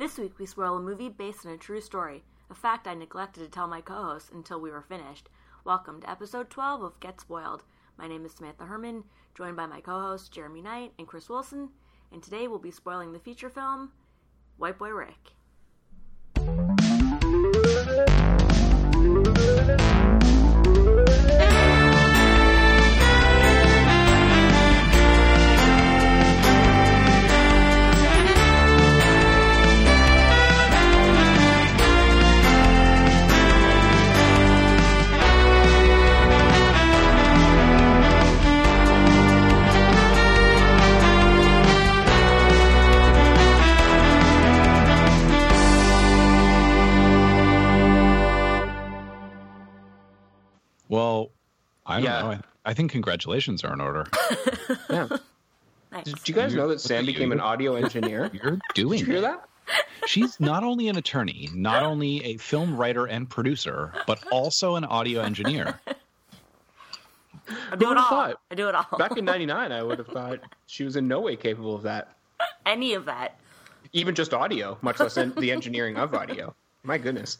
This week we spoil a movie based on a true story, a fact I neglected to tell my co hosts until we were finished. Welcome to episode 12 of Get Spoiled. My name is Samantha Herman, joined by my co hosts Jeremy Knight and Chris Wilson, and today we'll be spoiling the feature film White Boy Rick. I don't Yeah. know. I, I think congratulations are in order. Yeah. Nice. Did you guys know that Sam became an audio engineer? You're Did doing you hear it. that? She's not only an attorney, not only a film writer and producer, but also an audio engineer. I do it all. thought? I do it all. Back in '99, I would have thought she was in no way capable of that. Any of that. Even just audio, much less en- the engineering of audio. My goodness.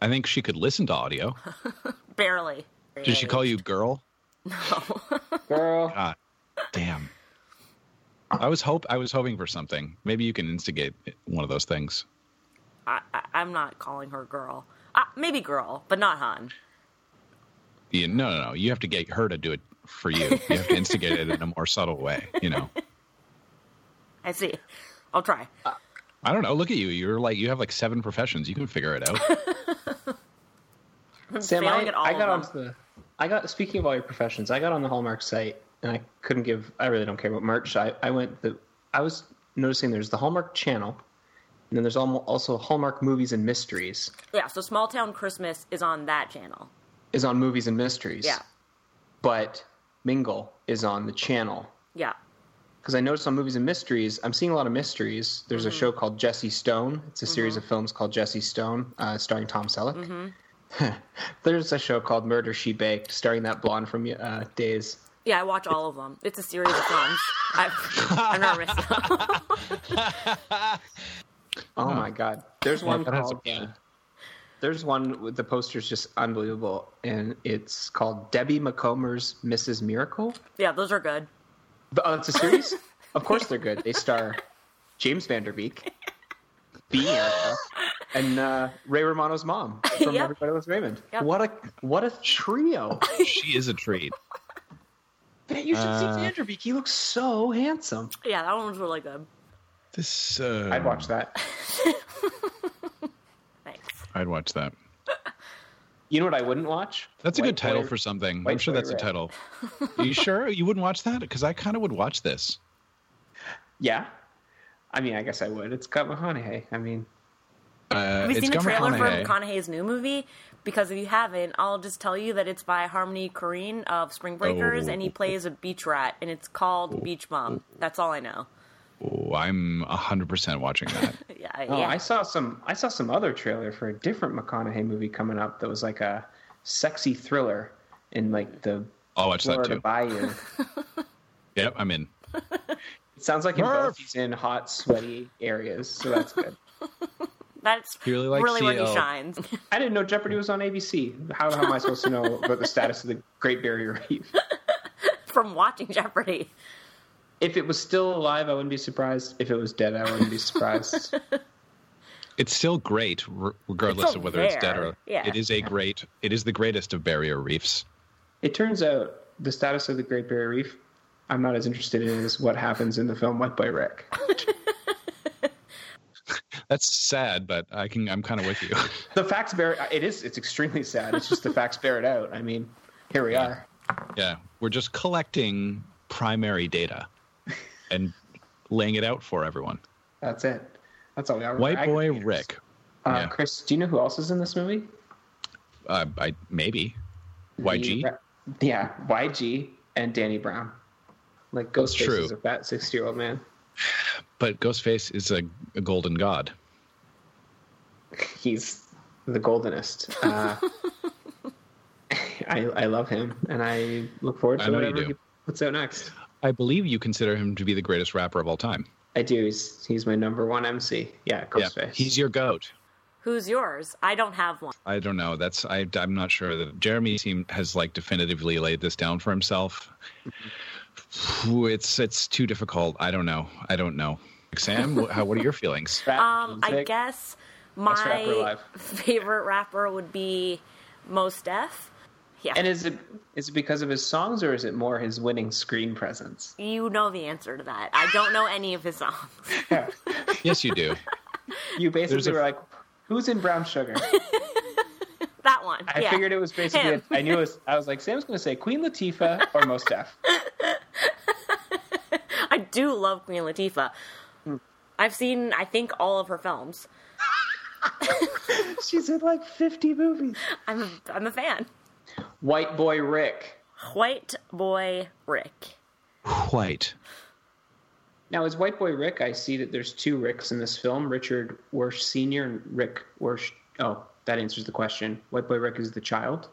I think she could listen to audio. Barely. Did she call you girl? No. girl. God damn. I was hope I was hoping for something. Maybe you can instigate one of those things. I, I, I'm not calling her girl. Uh, maybe girl, but not Han. You, no, no, no. You have to get her to do it for you. You have to instigate it in a more subtle way. You know. I see. I'll try. I don't know. Look at you. You're like you have like seven professions. You can figure it out. Sam, I, at all I got onto the. I got speaking of all your professions. I got on the Hallmark site and I couldn't give. I really don't care about merch. I I went the. I was noticing there's the Hallmark channel, and then there's also Hallmark movies and mysteries. Yeah, so Small Town Christmas is on that channel. Is on movies and mysteries. Yeah. But Mingle is on the channel. Yeah. because I noticed on movies and mysteries, I'm seeing a lot of mysteries. There's a mm-hmm. show called Jesse Stone. It's a series mm-hmm. of films called Jesse Stone, uh, starring Tom Selleck. Mm-hmm. There's a show called Murder She Baked, starring that blonde from uh, Days. Yeah, I watch all of them. It's a series of films. I've, I've never missed them. Oh my God! There's one that called. a- uh, there's one with the poster's just unbelievable, and it's called Debbie Macomber's Mrs. Miracle. Yeah, those are good. But, oh, it's a series. of course, they're good. They star James Van Der Beek, B. Erica, and uh, Ray Romano's mom from Yep. Everybody Loves Raymond. Yep. What a what a trio! she is a treat. Man, you should Uh, see Van Der Beek. He looks so handsome. Yeah, that one was really good. This uh, I'd watch that. Thanks. I'd watch that. You know what I wouldn't watch? That's a White good title Boy- for something. I'm sure Boy that's a title. Are you sure you wouldn't watch that? Because I kind of would watch this. Yeah. I mean, I guess I would. It's got McConaughey. I mean, Uh, Have you seen the got trailer McConaughey. for McConaughey's new movie? Because if you haven't, I'll just tell you that it's by Harmony Korine of Spring Breakers, and he Oh. plays a beach rat, and it's called Beach Bum. That's all I know. Oh, I'm hundred percent watching that. Yeah, oh, yeah. I saw some. I saw some other trailer for a different McConaughey movie coming up that was like a sexy thriller in like the I'll watch that Florida too. Bayou. Yep, I'm in. It sounds like in both he's in hot, sweaty areas, so that's good. That's He really likes really where he shines. I didn't know Jeopardy was on ABC. How, how am I supposed to know about the status of the Great Barrier Reef? From watching Jeopardy. If it was still alive, I wouldn't be surprised. If it was dead, I wouldn't be surprised. It's still great, r- regardless still of whether it's dead or. Yeah. It is a great. It is the greatest of barrier reefs. it turns out the status of the Great Barrier Reef, I'm not as interested in as what happens in the film White Boy Rick. That's sad, but I can. I'm kind of with you. The facts bear it is. It's extremely sad. It's just the facts bear it out. I mean, here we are. yeah, we're just collecting primary data and laying it out for everyone. That's it. That's all we are. White boy Rick. Uh, yeah. Chris, do you know who else is in this movie? Uh, I maybe. YG. The- yeah, YG and Danny Brown. Like Ghostface is a fat sixty-year-old man. But Ghostface is a, a golden god. He's the goldenest. Uh, I I love him, and I look forward to know you whatever do. he puts out next. I believe you consider him to be the greatest rapper of all time. I do. He's he's my number one MC. Yeah, Yeah, Ghostface. he's your goat. Who's yours? I don't have one. I don't know. That's I. I'm not sure that Jeremy seem has like definitively laid this down for himself. It's it's too difficult. I don't know. I don't know. Sam, how? What are your feelings? Um, I guess Best rapper my favorite rapper would be Mos Def. Yeah, And is it is it because of his songs or is it more his winning screen presence? you know the answer to that. I don't know any of his songs. Yeah. yes, you do. You basically a- were like, "Who's in Brown Sugar?" That one. I yeah. figured it was basically. Him. I knew it was. I was like, Sam's going to say Queen Latifah or Mos Def. I do love Queen Latifah. Hmm. I've seen, I think, all of her films. She's in like fifty movies. I'm a, I'm a fan. White Boy Rick. White Boy Rick. White. Now, as White Boy Rick, I see that there's two Ricks in this film: Richard Wershe Senior and Rick Wershe. Oh, that answers the question. White Boy Rick is the child.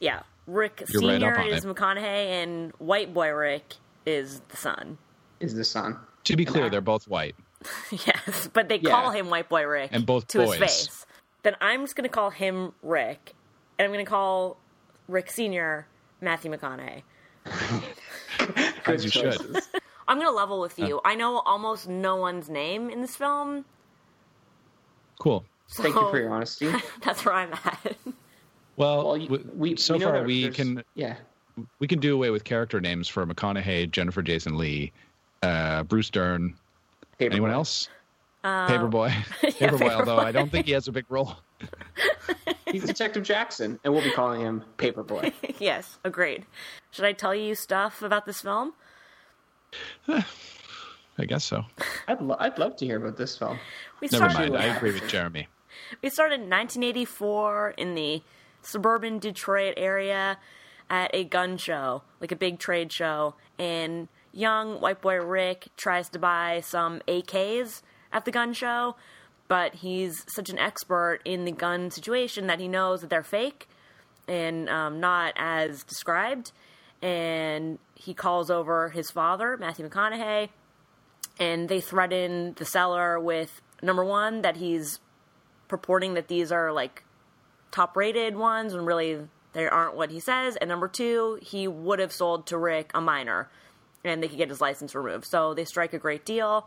Yeah, Rick You're Senior up on is it. McConaughey, and White Boy Rick is the son. Is the son? To be clear, I- they're both white. yes, but they Yeah. call him White Boy Rick And both to boys. his face. Then I'm just gonna call him Rick, and I'm gonna call Rick Senior Matthew McConaughey. Good you should. I'm gonna level with you. I know almost no one's name in this film. Cool. So Thank you for your honesty. That's where I'm at. Well, Well, you, w- we so we far we can Yeah. we can do away with character names for McConaughey, Jennifer Jason Leigh, uh, Bruce Dern. Paperboy. Anyone else? Um, Paperboy. Paperboy. Although I don't think he has a big role. He's Detective Jackson, and we'll be calling him Paperboy. yes, agreed. Should I tell you stuff about this film? I guess so. I'd lo- I'd love to hear about this film. We Never started, mind. I agree with Jeremy. We started in 1984 in the suburban Detroit area at a gun show, like a big trade show, and young white boy Rick tries to buy some AKs at the gun show, but he's such an expert in the gun situation that he knows that they're fake and um, not as described. And he calls over his father, Matthew McConaughey, and they threaten the seller with number one that he's purporting that these are like top rated ones when really they aren't what he says and number two he would have sold to rick a minor and they could get his license removed so they strike a great deal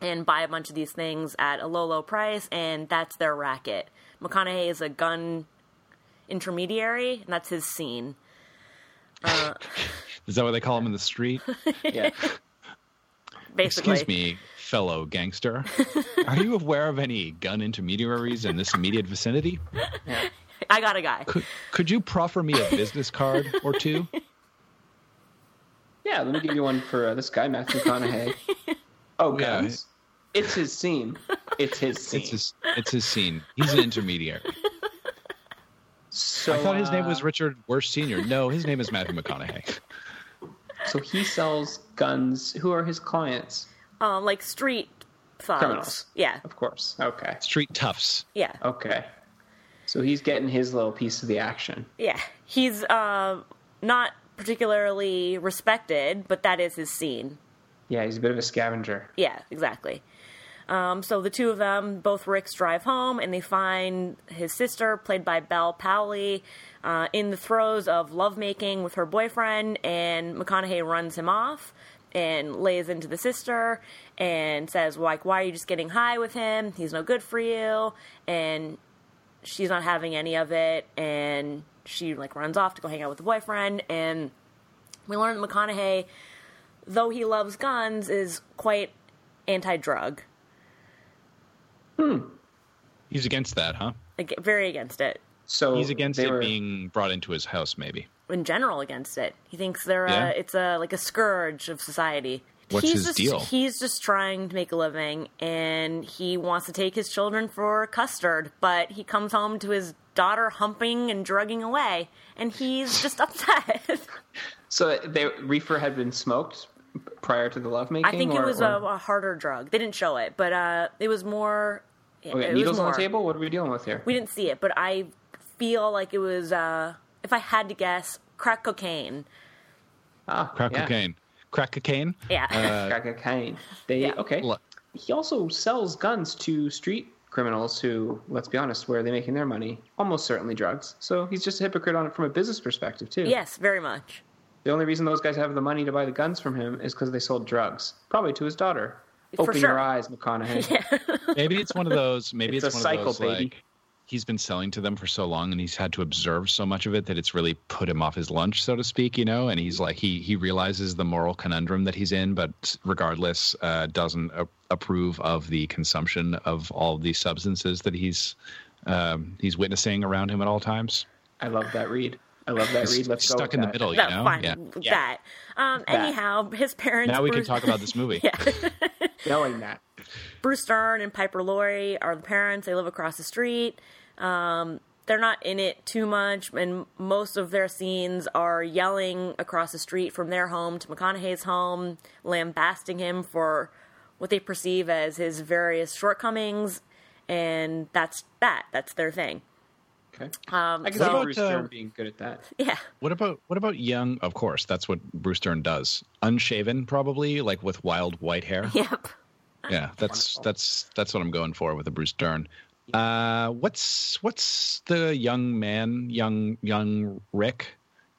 and buy a bunch of these things at a low low price and that's their racket mcconaughey is a gun intermediary and that's his scene Is that what they call him in the street? Yeah. basically Excuse me, fellow gangster. Are you aware of any gun intermediaries in this immediate vicinity? i got a guy Could, could you proffer me a business card or two? Yeah, let me give you one for uh, this guy, Matthew McConaughey. Oh, Yeah. guns. It's his scene. It's his scene. It's his, it's his scene. He's an intermediary. so, I thought his name was uh, Richard Worst Sr. No, his name is Matthew McConaughey. So he sells guns. Who are his clients? um like street thugs Criminals. yeah Of course. Okay. Street toughs. yeah Okay. So he's getting his little piece of the action. Yeah, he's uh, not particularly respected, but that is his scene. Yeah, he's a bit of a scavenger. Yeah, exactly. Um, so the two of them, both Ricks, drive home, and they find his sister, played by Bel Powley, uh, in the throes of lovemaking with her boyfriend, and McConaughey runs him off and lays into the sister and says, like, why are you just getting high with him? He's no good for you. And she's not having any of it, and she, like, runs off to go hang out with the boyfriend, and we learn that McConaughey, though he loves guns, is quite anti-drug, Hmm. He's against that, huh? Ag- very against it. So He's against it were- being brought into his house, maybe. In general, against it. He thinks they're Yeah? a, it's a like a scourge of society. What's he's his just, deal? He's just trying to make a living, and he wants to take his children for custard. But he comes home to his daughter humping and drugging away, and he's just upset. So they reefer had been smoked prior to the lovemaking. I think it was a, or- a harder drug. They didn't show it, but uh, it was more. Okay, it was needles on the table. What are we dealing with here? We didn't see it, but I feel like it was. Uh, if I had to guess, crack cocaine. ah, Crack yeah. cocaine. crack cocaine. Yeah. Uh, Cocaine. They Yeah. okay. Look. He also sells guns to street criminals who, let's be honest, where are they making their money? Almost certainly drugs. So he's just a hypocrite on it from a business perspective too. yes, very much. The only reason those guys have the money to buy the guns from him is because they sold drugs, probably to his daughter. For Open sure. your eyes, McConaughey. maybe it's one of those. Maybe It's it's, a one cycle, of those baby. like he's been selling to them for so long, and he's had to observe so much of it that it's really put him off his lunch, so to speak. You know, and he's like he he realizes the moral conundrum that he's in, but regardless, uh, doesn't a- approve of the consumption of all these substances that he's um, he's witnessing around him at all times. I love that read. I love that read. Let's go Stuck with in the that. middle, you No, know. fine. Yeah. That. Um, anyhow, his parents. Now we can talk about this movie. Yeah. Knowing that. Bruce Dern and Piper Laurie are the parents. They live across the street. Um, they're not in it too much, and most of their scenes are yelling across the street from their home to McConaughey's home, lambasting him for what they perceive as his various shortcomings, and that's that. That's their thing. Okay. Um, I can so- see about, Bruce uh, Dern being good at that. yeah, What about what about young? Of course, that's what Bruce Dern does. Unshaven, probably, like with wild white hair. yep. Yeah, that's Wonderful. that's that's what I'm going for with a Bruce Dern. Uh, what's what's the young man, young young Rick,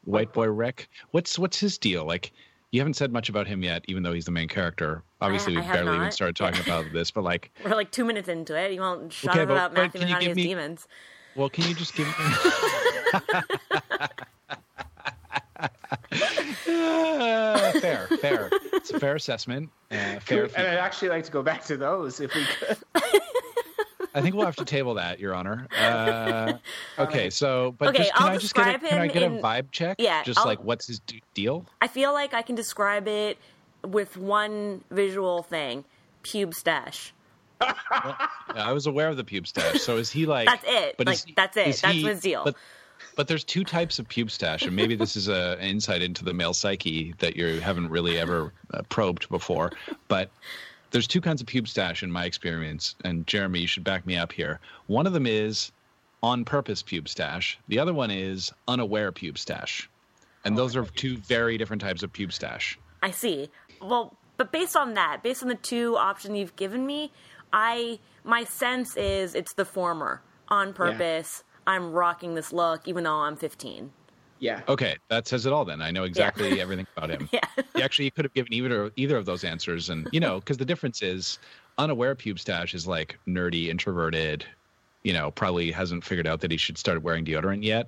white boy Rick? What's what's his deal? Like, you haven't said much about him yet, even though he's the main character. Obviously, I we have barely even started talking about this, but like, We're like two minutes into it. You won't shut Okay, up about Matthew can you give McConaughey's demons. well, can you just give me? Uh, fair, fair. It's a fair assessment. Uh, fair. and I'd actually like to go back to those if we could. I think we'll have to table that, Your Honor. Uh, okay, so but Okay, just, can I'll I just get a, describe can I him get a vibe check? Yeah, just I'll- like what's his d- deal? I feel like I can describe it with one visual thing: pube stash. Yeah, I was aware of the pube stash. So is he like? That's it. But Like, is that's it. is That's he- his deal. But but there's two types of pube stash, and maybe this is a, an insight into the male psyche that you haven't really ever uh, probed before. But there's two kinds of pube stash in my experience, and Jeremy, you should back me up here. One of them is on purpose pube stash. The other one is unaware pube stash, and those are two very different types of pube stash. I see. Well, but based on that, based on the two options you've given me, I my sense is it's the former. On purpose, I'm rocking this look, even though I'm 15. Yeah. Okay, that says it all. Then I know exactly everything about him. Yeah. You actually you could have given either either of those answers, and you know, because the difference is unaware pube stash is like nerdy, introverted. You know, probably hasn't figured out that he should start wearing deodorant yet.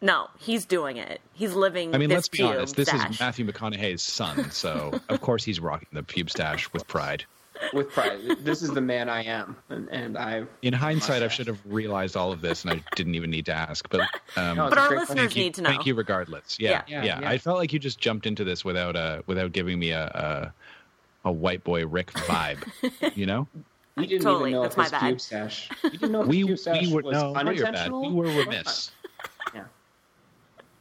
No, he's doing it. He's living. I mean, this let's be pube honest. This stash. is Matthew McConaughey's son, so of course he's rocking the pube stash with pride. With pride. this is the man I am, and, and I. In hindsight, I should have realized all of this, and I didn't even need to ask. But um, No, But a our listeners thank you, need to know. thank you regardless. Yeah, Yeah. yeah, Yeah, yeah. I felt like you just jumped into this without uh without giving me a a, a white boy Rick vibe. You know, We didn't Totally, even know that's if my his bad. pube stash. We didn't know if we his we were was no, not your bad. unintentional. We were remiss. Yeah.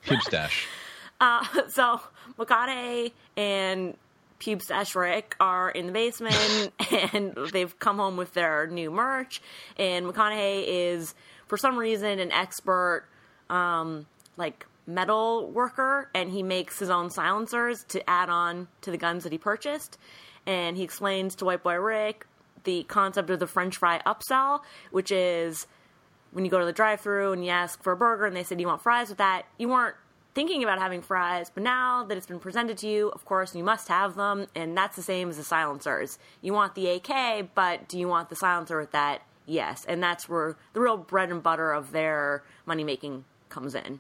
Pube stash. Uh, so McConaughey and Pube Stash Rick are in the basement and they've come home with their new merch. And McConaughey is, for some reason, an expert, um, like metal worker, and he makes his own silencers to add on to the guns that he purchased. And he explains to White Boy Rick the concept of the French fry upsell, which is when you go to the drive-through and you ask for a burger and they said you want fries with that, you weren't thinking about having fries, but now that it's been presented to you, of course, you must have them, and that's the same as the silencers. You want the AK, but do you want the silencer with that? Yes, and that's where the real bread and butter of their money making comes in.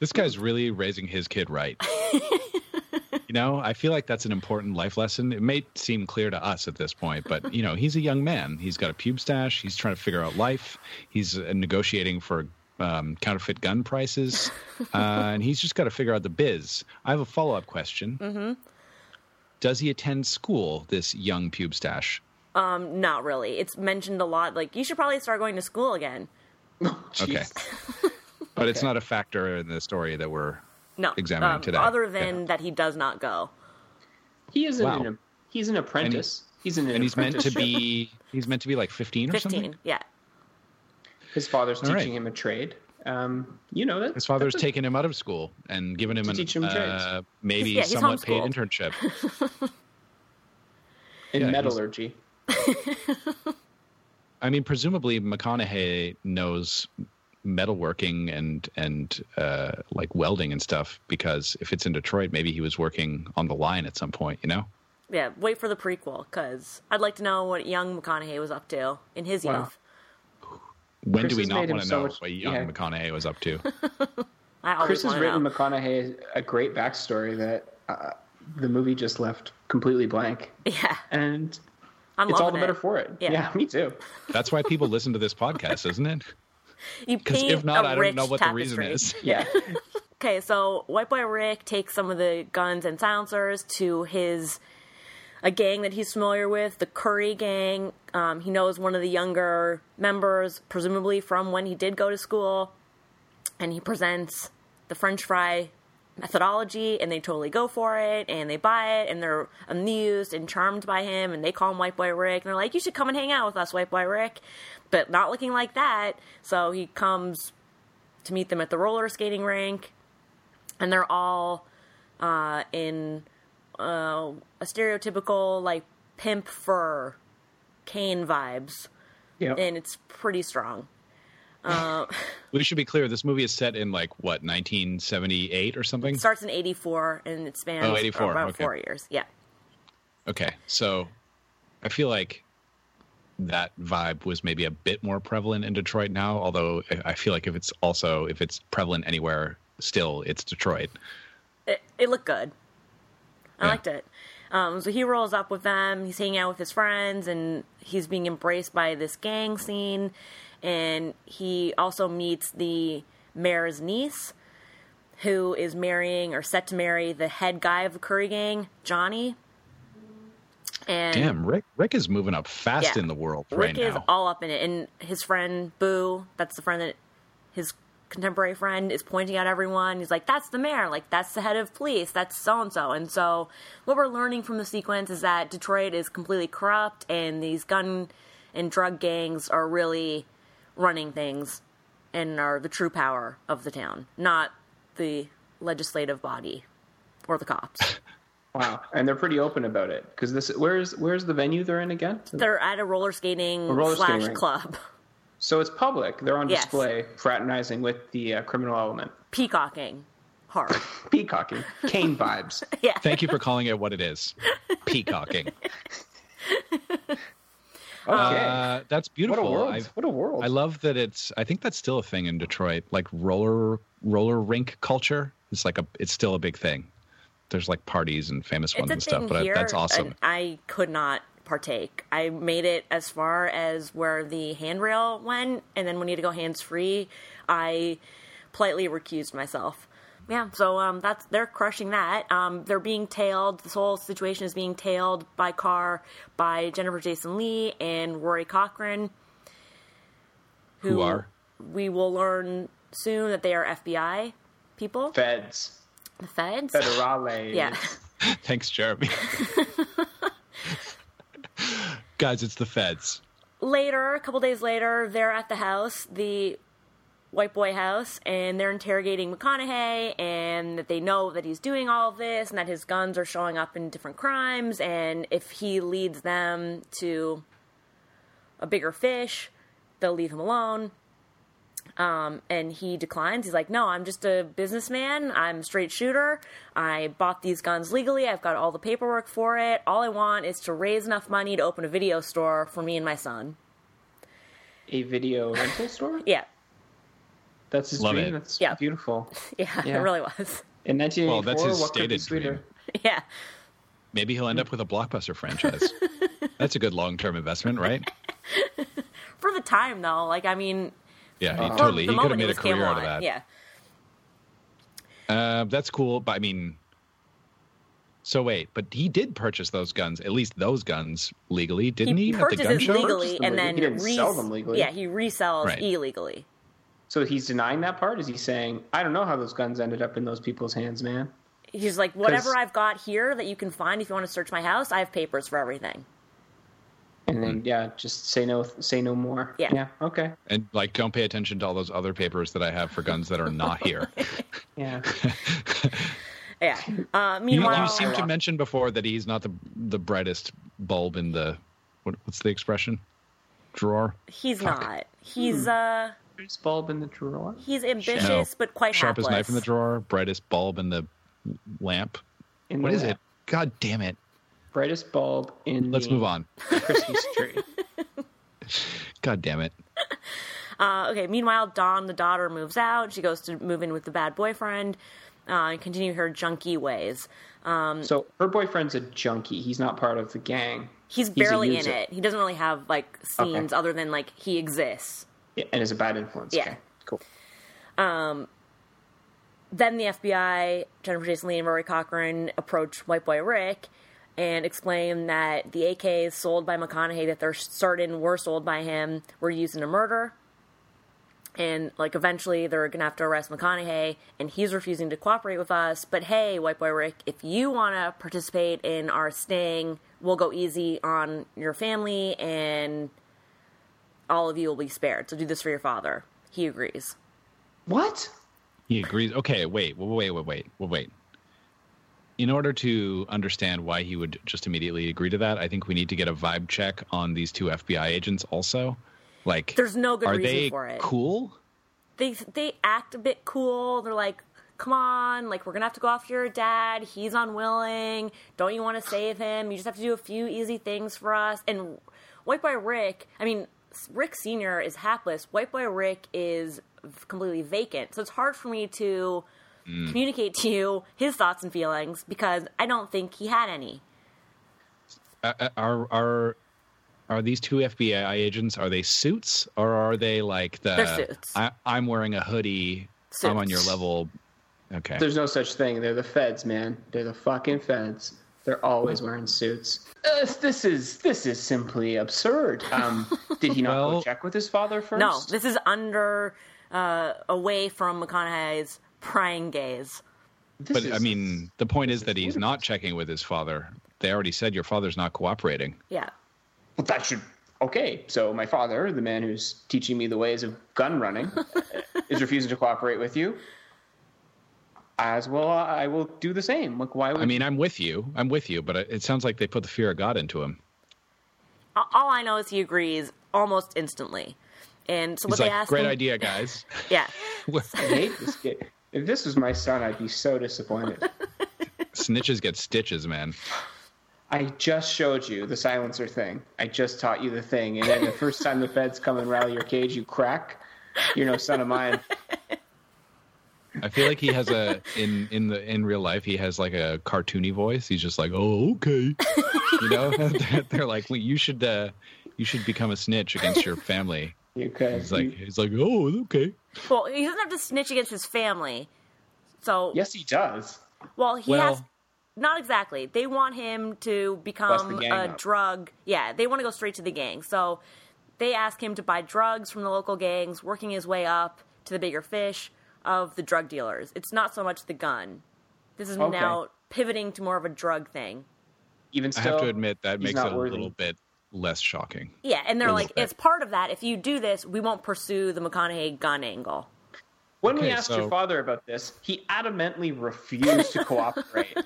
This guy's really raising his kid right. you know, I feel like that's an important life lesson. It may seem clear to us at this point, but you know, he's a young man. He's got a pube stash. He's trying to figure out life. He's negotiating for um, counterfeit gun prices, uh, and he's just got to figure out the biz. I have a follow up question. Mm-hmm. Does he attend school? This young pube stash. Um, not really. It's mentioned a lot. Like you should probably start going to school again. Okay, but it's not a factor in the story that we're No, Examining um, today. Other than Yeah. that, he does not go. He is an, Wow. an he's an apprentice. he's an and he's meant to be he's meant to be like 15 or something Fifteen, yeah. His father's All right. teaching him a trade. Um, you know that His father's that's a- taking him out of school and giving him To an teach him uh, maybe Yeah, somewhat paid internship. in yeah, metallurgy. I mean, presumably McConaughey knows metalworking and and uh, like welding and stuff because if it's in Detroit, maybe he was working on the line at some point. You know, Yeah, wait for the prequel because I'd like to know what young McConaughey was up to in his Wow. youth. When Chris do we not want to so know much- what young yeah. McConaughey was up to? I Chris has written know. McConaughey a great backstory that uh, the movie just left completely blank, yeah, and I'm it's all loving the better for it. Yeah. Yeah, me too. That's why people listen to this podcast, isn't it? You Because paint if not, a I don't rich know what the reason tapestry. is. Yeah, Okay, so White Boy Rick takes some of the guns and silencers to his a gang that he's familiar with, the Curry Gang. Um, he knows one of the younger members, presumably from when he did go to school, and he presents the French fry methodology, and they totally go for it, and they buy it, and they're amused and charmed by him, and they call him White Boy Rick, and they're like, "You should come and hang out with us, White Boy Rick," but not looking like that. So he comes to meet them at the roller skating rink and they're all uh, in uh, a stereotypical like pimp fur cane vibes, yeah. and it's pretty strong. We should be clear. This movie is set in like what 1978 or something. It starts in '84 and it spans Oh, 84, about okay. four years. Yeah, Okay, so I feel like that vibe was maybe a bit more prevalent in Detroit now. Although I- I feel like if it's also if it's prevalent anywhere, still it's Detroit. it, it looked good. I Yeah. liked it. Um, so he rolls up with them. He's hanging out with his friends, and he's being embraced by this gang scene. And he also meets the mayor's niece, who is marrying or set to marry the head guy of the Curry gang, Johnny. And Damn, Rick Rick is moving up fast Yeah. in the world Rick right now. Rick is all up in it, and his friend Boo, that's the friend that his contemporary friend is pointing out everyone. He's like, "That's the mayor. Like that's the head of police. That's so and so." And so, what we're learning from the sequence is that Detroit is completely corrupt, and these gun and drug gangs are really running things, and are the true power of the town, not the legislative body or the cops. Wow, and they're pretty open about it because this where's where's the venue they're in again? They're at a roller skating roller skating slash rink. club, So it's public. They're on Yes. display, fraternizing with the uh, criminal element, peacocking hard. peacocking, cane vibes. Yeah. Thank you for calling it what it is. Peacocking. Okay, Uh, that's what beautiful. a world! I've- what a world! I love that it's. I think that's still a thing in Detroit, like roller roller rink culture. It's like a. It's still a big thing. There's like parties and famous ones it's a and stuff, thing but I- that's awesome. I could not partake. I made it as far as where the handrail went, and then when you had to go hands free, I politely recused myself. Yeah, so um, that's they're crushing that. Um, they're being tailed. This whole situation is being tailed by car by Jennifer Jason Leigh and Rory Cochrane, Who are? we will learn soon that they are FBI people, Feds, the feds. federales. Yeah. Thanks, Jeremy. Guys, it's the feds. later, a couple days later, they're at the house, the white boy house, and they're interrogating McConaughey, and that they know that he's doing all of this, and that his guns are showing up in different crimes, and if he leads them to a bigger fish, they'll leave him alone. Um, and he declines. He's like, "No, I'm just a businessman. I'm a straight shooter. I bought these guns legally. I've got all the paperwork for it. All I want is to raise enough money to open a video store for me and my son." A video rental store. Yeah, That's his Love dream. it. That's Yeah. beautiful. yeah, Yeah. it really was. In 1984, Well, that's his what could be stated sweeter? dream. yeah, Maybe he'll end up with a blockbuster franchise. That's a good long term investment, right? for the time though, like I mean, Yeah, he totally. the He could have made a was career out of that. Yeah, Uh, that's cool, but I mean, so wait, but he did purchase those guns, at least those guns legally, didn't he? he at the gun show? legally Purchased and then. He didn't res- sell them legally. Yeah, he resells Right. illegally. So he's denying that part. Is he saying, "I don't know how those guns ended up in those people's hands, man"? He's like, "Whatever I've got here that you can find if you want to search my house, I have papers for everything. And then yeah, just say no, say no more. Yeah. Yeah. Okay. And like, don't pay attention to all those other papers that I have for guns that are not here. Yeah. Yeah. Uh, you, meanwhile, you seem to mention before that he's not the the brightest bulb in the what, what's the expression? Drawer. he's not. He's uh There's bulb in the drawer. he's ambitious No. but quite sharp. Sharpest hapless. knife in the drawer. Brightest bulb in the lamp. In What the is it? God damn it! Brightest bulb in. Let's the move on. Christmas tree. God damn it! Uh, okay. Meanwhile, Dawn, the daughter, moves out. She goes to move in with the bad boyfriend uh, and continue her junkie ways. Um, so her boyfriend's a junkie. He's not part of the gang. he's a barely in it. He doesn't really have like scenes other than like he exists. Yeah, and is a bad influence. Yeah. Okay. Cool. Then the FBI, Jennifer Jason Leigh and Rory Cochrane, approach White Boy Rick and explain that the AKs sold by McConaughey that they're certain were sold by him were used in a murder. And like eventually they're gonna have to arrest McConaughey, and he's refusing to cooperate with us. But hey, White Boy Rick, if you want to participate in our sting, we'll go easy on your family, and all of you will be spared. So do this for your father. He agrees. What? He agrees. Okay, wait, wait, wait, wait, wait, wait. In order to understand why he would just immediately agree to that, I think we need to get a vibe check on these two FBI agents also. Like, There's no good are reason they for it. cool? they they act a bit cool. They're like, "Come on, like we're gonna have to go after your dad. He's unwilling. Don't you want to save him? You just have to do a few easy things for us." And White Boy Rick, I mean, Rick Senior is hapless. White Boy Rick is completely vacant. So it's hard for me to communicate to you his thoughts and feelings because I don't think he had any. Uh, uh, Are are are these two FBI agents? Are they suits or are they like the? They're suits. I, I'm wearing a hoodie. Suits. I'm on your level. Okay. There's no such thing. They're the feds, man. They're the fucking feds. They're always wearing suits. Uh, this is this is simply absurd. Um, did he not Well- go check with his father first? No, this is under, uh, away from McConaughey's prying gaze. This but is- I mean, the point is that he's not checking with his father. They already said your father's not cooperating. Yeah. Well, that should. Okay, so my father, the man who's teaching me the ways of gun running, is refusing to cooperate with you. As well, I will do the same. Like, why would I mean, I'm with you. I'm with you, but it it sounds like they put the fear of God into him. All I know is he agrees almost instantly. And so what He's they like, asked "Great him, idea, guys." yeah, I hate this kid? If this was my son, I'd be so disappointed. Snitches get stitches, man. I just showed you the silencer thing. I just taught you the thing, and then the first time the feds come and rattle your cage, you crack. You're no son of mine. I feel like he has a in in the in real life he has like a cartoony voice. He's just like, "Oh, okay," you know. they're, they're like, well, "You should uh, you should become a snitch against your family." Because He's like, he's like, "Oh, okay." Well, he doesn't have to snitch against his family. So, yes, he does. well, he Well- has not exactly. They want him to become a up. drug. Yeah, they want to go straight to the gang. So they ask him to buy drugs from the local gangs, working his way up to the bigger fish of the drug dealers. It's not so much the gun. This is Okay. now pivoting to more of a drug thing. Even I have to admit that makes not it a little bit less shocking. Yeah, and they're like, little it's part of that. If you do this, we won't pursue the McConaughey gun angle. When we asked so- your father about this, he adamantly refused to cooperate.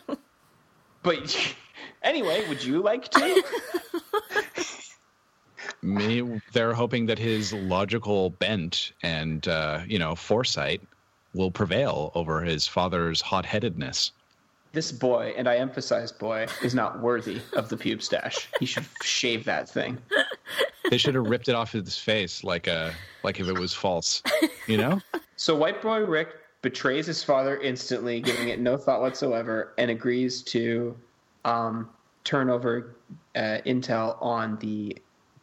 but anyway, would you like to? Me, they're hoping that his logical bent and uh, you know foresight will prevail over his father's hot-headedness. This boy, and I emphasize boy, is not worthy of the pube stash. He should shave that thing. They should have ripped it off his face like a like if it was false, you know. So White Boy Rick betrays his father instantly, giving it no thought whatsoever, and agrees to um, turn over uh, intel on the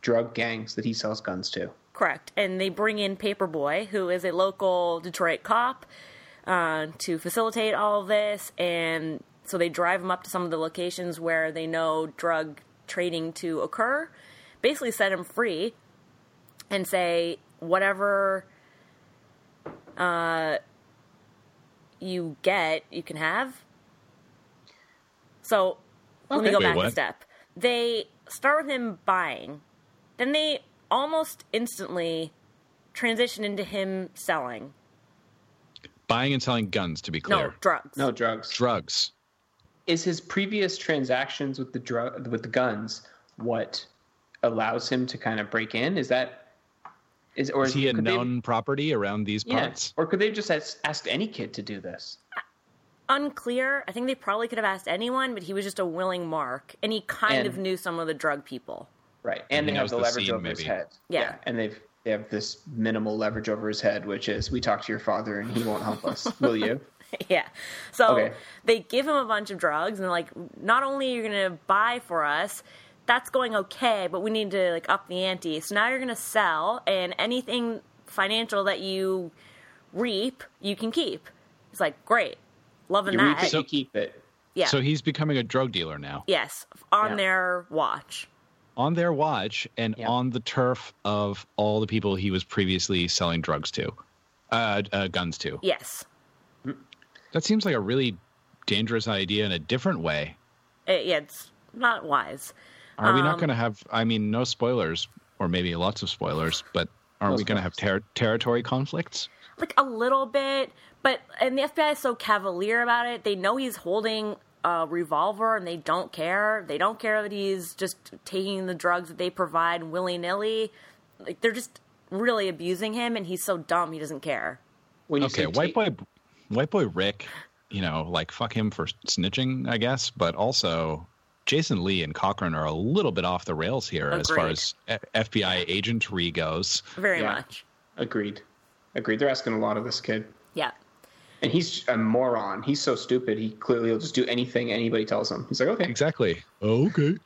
drug gangs that he sells guns to. Correct. And they bring in Paperboy, who is a local Detroit cop, uh, to facilitate all of this. And so they drive him up to some of the locations where they know drug trading to occur, basically set him free, and say, whatever uh, you get, you can have. So let me go back a step. They start with him buying. Then they almost instantly transition into him selling. Buying and selling guns, to be clear. No, drugs. No drugs. Drugs. Is his previous transactions with the drug with the guns what allows him to kind of break in? Is that is or Is he a could they- known property around these yeah, parts? or could they just ask, ask any kid to do this? Unclear. I think they probably could have asked anyone, but he was just a willing mark, and he kind And- of knew some of the drug people. Right, And and, they he have the the leverage scene, over his maybe. head. Yeah. and they've they have this minimal leverage over his head, which is we talk to your father and he won't help us. Will you? yeah. So Okay. they give him a bunch of drugs, and they're like, not only are you going to buy for us, that's going okay, but we need to like up the ante. So now you're going to sell, and anything financial that you reap, you can keep. It's like great, loving You that. reap it, you keep it. yeah. So he's becoming a drug dealer now. yes, on Yeah. their watch. On their watch and Yeah. on the turf of all the people he was previously selling drugs to, uh, uh, guns to. Yes. That seems like a really dangerous idea in a different way. It- yeah, it's not wise. Are we not Um, going to have? I mean, no spoilers, or maybe lots of spoilers, but aren't No we going to have ter- territory conflicts? like a little bit, but and the FBI is so cavalier about it. They know he's holding a revolver and they don't care. They don't care that he's just taking the drugs that they provide willy nilly. Like they're just really abusing him, and he's so dumb he doesn't care. When you Okay, say white take- boy, white boy Rick, you know, like fuck him for snitching, I guess, but also Jason Leigh and Cochrane are a little bit off the rails here as far as F- FBI agentry goes. Very Yeah. much. Agreed. Agreed. They're asking a lot of this kid. Yeah. And he's a moron. He's so stupid. He clearly will just do anything anybody tells him. He's like, okay. Exactly. Okay.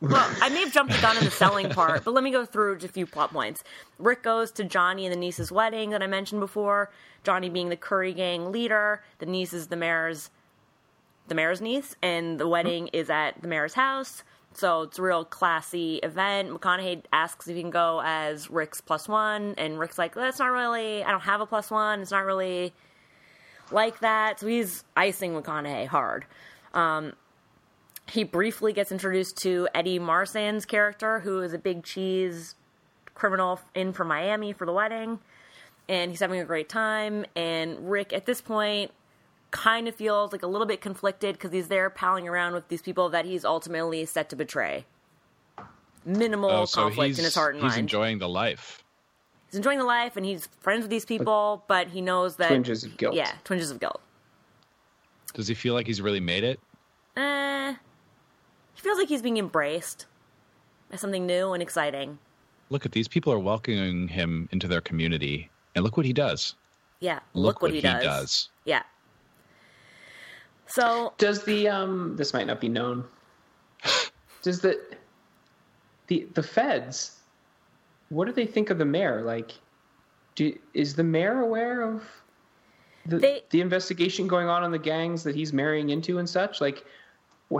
Well, I may have jumped the gun in the selling part, but let me go through just a few plot points. Rick goes to Johnny and the niece's wedding that I mentioned before. Johnny being the Curry gang leader, the niece is the mayor's the mayor's niece, and the wedding is at the mayor's house. So it's a real classy event. McConaughey asks if he can go as Rick's plus one, and Rick's like, "That's not really. I don't have a plus one. It's not really like that." So he's icing McConaughey hard um, he briefly gets introduced to Eddie Marsan's character, who is a big cheese criminal in from Miami for the wedding. And he's having a great time. And Rick, at this point, kind of feels like a little bit conflicted because he's there palling around with these people that he's ultimately set to betray. Minimal Oh, so conflict in his heart and he's mind. enjoying the life. He's enjoying the life and he's friends with these people, but he knows that. Twinges of guilt. Yeah, twinges of guilt. Does he feel like he's really made it? Eh. He feels like he's being embraced by something new and exciting. Look at these people are welcoming him into their community, and look what he does. Yeah, look, what, he, does. does. Yeah. So Does the um this might not be known. Does the the the feds what do they think of the mayor? Like do is the mayor aware of the They- the investigation going on on the gangs that he's marrying into and such? Like